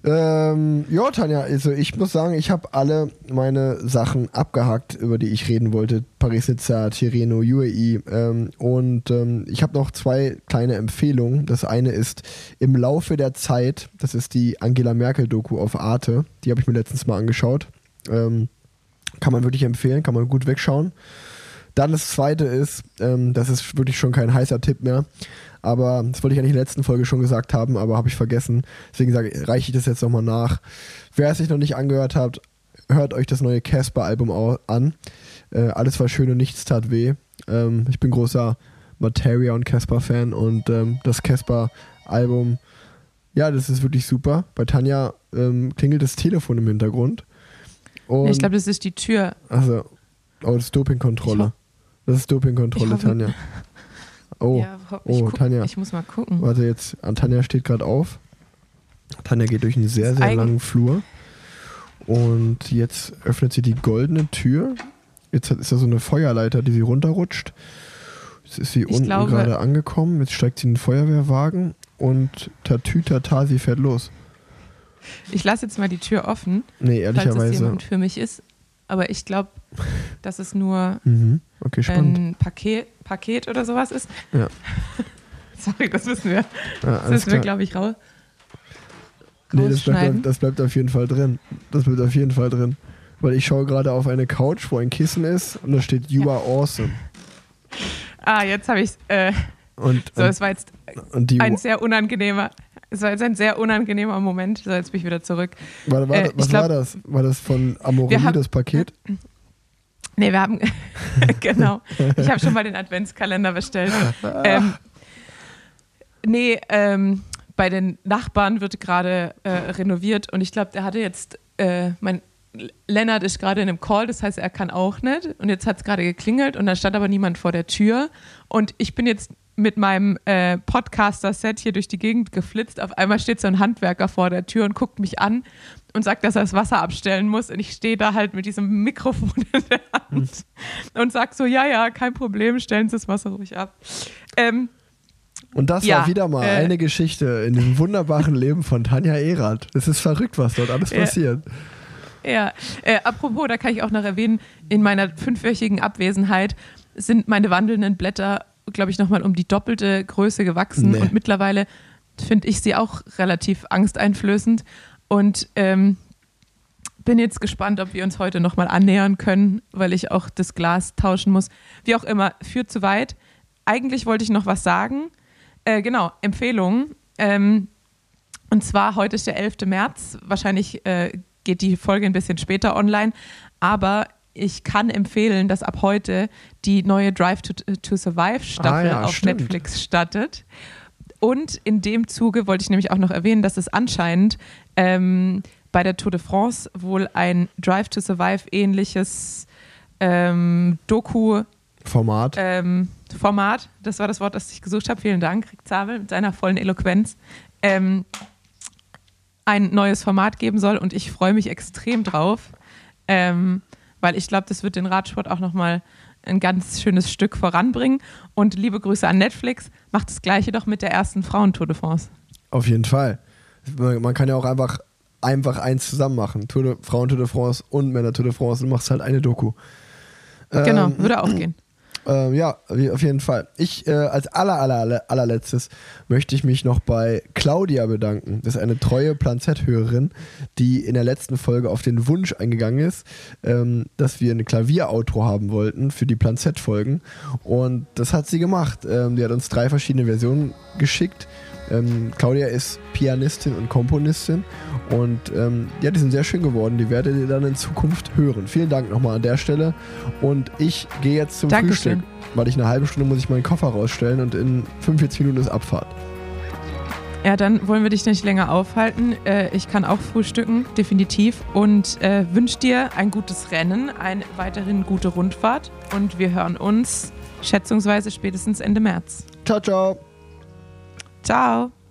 Ähm, ja, Tanja, also ich muss sagen, ich habe alle meine Sachen abgehakt, über die ich reden wollte. Paris-Nizza, Tirreno, UAE. Ähm, und ähm, ich habe noch zwei kleine Empfehlungen. Das eine ist im Laufe der Zeit, das ist die Angela Merkel-Doku auf Arte. Die habe ich mir letztens mal angeschaut. Ähm, kann man wirklich empfehlen, kann man gut wegschauen. Dann das zweite ist, ähm, das ist wirklich schon kein heißer Tipp mehr, aber das wollte ich ja nicht in der letzten Folge schon gesagt haben, aber habe ich vergessen. Deswegen sage, reiche ich das jetzt nochmal nach. Wer es sich noch nicht angehört hat, hört euch das neue Casper-Album an. Äh, alles war schön und nichts tat weh. Ähm, ich bin großer Materia und Casper-Fan und ähm, das Casper-Album, ja, das ist wirklich super. Bei Tanja ähm, klingelt das Telefon im Hintergrund. Und ich glaube, das ist die Tür. Also, oh, das ist Dopingkontrolle. Das ist Dopingkontrolle, Tanja. Oh, ja, ich oh, Tanja. Ich muss mal gucken. Warte, jetzt, Tanja steht gerade auf. Tanja geht durch einen sehr, sehr langen Flur. Und jetzt öffnet sie die goldene Tür. Jetzt ist da so eine Feuerleiter, die sie runterrutscht. Jetzt ist sie unten gerade angekommen. Jetzt steigt sie in den Feuerwehrwagen und Tatütata, sie fährt los. Ich lasse jetzt mal die Tür offen. Nee, ehrlicherweise. Falls es jemand für mich ist. Aber ich glaube, dass es nur mhm. okay, ein Paket, Paket oder sowas ist. Ja. Sorry, das wissen wir. Ja, das wissen wir, glaube ich, raus. Nee, das bleibt, das bleibt auf jeden Fall drin. Das bleibt auf jeden Fall drin. Weil ich schaue gerade auf eine Couch, wo ein Kissen ist und da steht You are awesome. Ah, jetzt habe ich es. Äh, und, so, es war jetzt ein sehr unangenehmer. Es war jetzt ein sehr unangenehmer Moment. So, jetzt bin ich wieder zurück. War, war, äh, was glaub, war das? War das von Amorelie, das Paket? Nee, wir haben, genau. Ich habe schon mal den Adventskalender bestellt. Ähm, nee, ähm, bei den Nachbarn wird gerade äh, renoviert und ich glaube, der hatte jetzt, äh, mein Lennart ist gerade in einem Call, das heißt, er kann auch nicht. Und jetzt hat es gerade geklingelt und da stand aber niemand vor der Tür. Und ich bin jetzt mit meinem äh, Podcaster-Set hier durch die Gegend geflitzt. Auf einmal steht so ein Handwerker vor der Tür und guckt mich an und sagt, dass er das Wasser abstellen muss. Und ich stehe da halt mit diesem Mikrofon in der Hand hm. und sag so, ja, ja, kein Problem, stellen Sie das Wasser ruhig ab. Ähm, und das ja, war wieder mal äh, eine Geschichte in dem wunderbaren Leben von Tanja Erath. Es ist verrückt, was dort alles passiert. Ja, äh, apropos, da kann ich auch noch erwähnen, in meiner fünfwöchigen Abwesenheit sind meine wandelnden Blätter, glaube ich, nochmal um die doppelte Größe gewachsen. Nee. Und mittlerweile finde ich sie auch relativ angsteinflößend. Und ähm, bin jetzt gespannt, ob wir uns heute nochmal annähern können, weil ich auch das Glas tauschen muss. Wie auch immer, führt zu weit. Eigentlich wollte ich noch was sagen. Äh, genau, Empfehlungen. Ähm, und zwar, heute ist der 11. März. Wahrscheinlich äh, geht die Folge ein bisschen später online. Aber ich kann empfehlen, dass ab heute die neue Drive to, to Survive Staffel Ah ja, auf stimmt. Netflix startet. Und in dem Zuge wollte ich nämlich auch noch erwähnen, dass es anscheinend ähm, bei der Tour de France wohl ein Drive to Survive ähnliches ähm, Doku Format. ähm, Format, das war das Wort, das ich gesucht habe. Vielen Dank, Rick Zabel mit seiner vollen Eloquenz. Ähm, ein neues Format geben soll und ich freue mich extrem drauf, ähm, weil ich glaube, das wird den Radsport auch nochmal ein ganz schönes Stück voranbringen. Und liebe Grüße an Netflix, macht das gleiche doch mit der ersten Frauentour de France. Auf jeden Fall. Man kann ja auch einfach, einfach eins zusammen machen. Tour de, de France und Männer Tour de France und machst halt eine Doku. Genau, Ähm, würde auch gehen. Ähm, ja, auf jeden Fall. Ich äh, als aller, aller, aller, allerletztes möchte ich mich noch bei Claudia bedanken. Das ist eine treue Plan Z-Hörerin, die in der letzten Folge auf den Wunsch eingegangen ist, ähm, dass wir ein Klavier-Outro haben wollten für die Plan Z-Folgen. Und das hat sie gemacht. Ähm, die hat uns drei verschiedene Versionen geschickt. Ähm, Claudia ist Pianistin und Komponistin und ähm, ja, die sind sehr schön geworden. Die werdet ihr dann in Zukunft hören. Vielen Dank nochmal an der Stelle und ich gehe jetzt zum Dankeschön. Frühstück, weil ich eine halbe Stunde muss ich meinen Koffer rausstellen und in 45 Minuten ist Abfahrt. Ja, dann wollen wir dich nicht länger aufhalten. Äh, ich kann auch frühstücken, definitiv. Und äh, wünsche dir ein gutes Rennen, eine weiterhin gute Rundfahrt. Und wir hören uns schätzungsweise spätestens Ende März. Ciao, ciao. Ciao.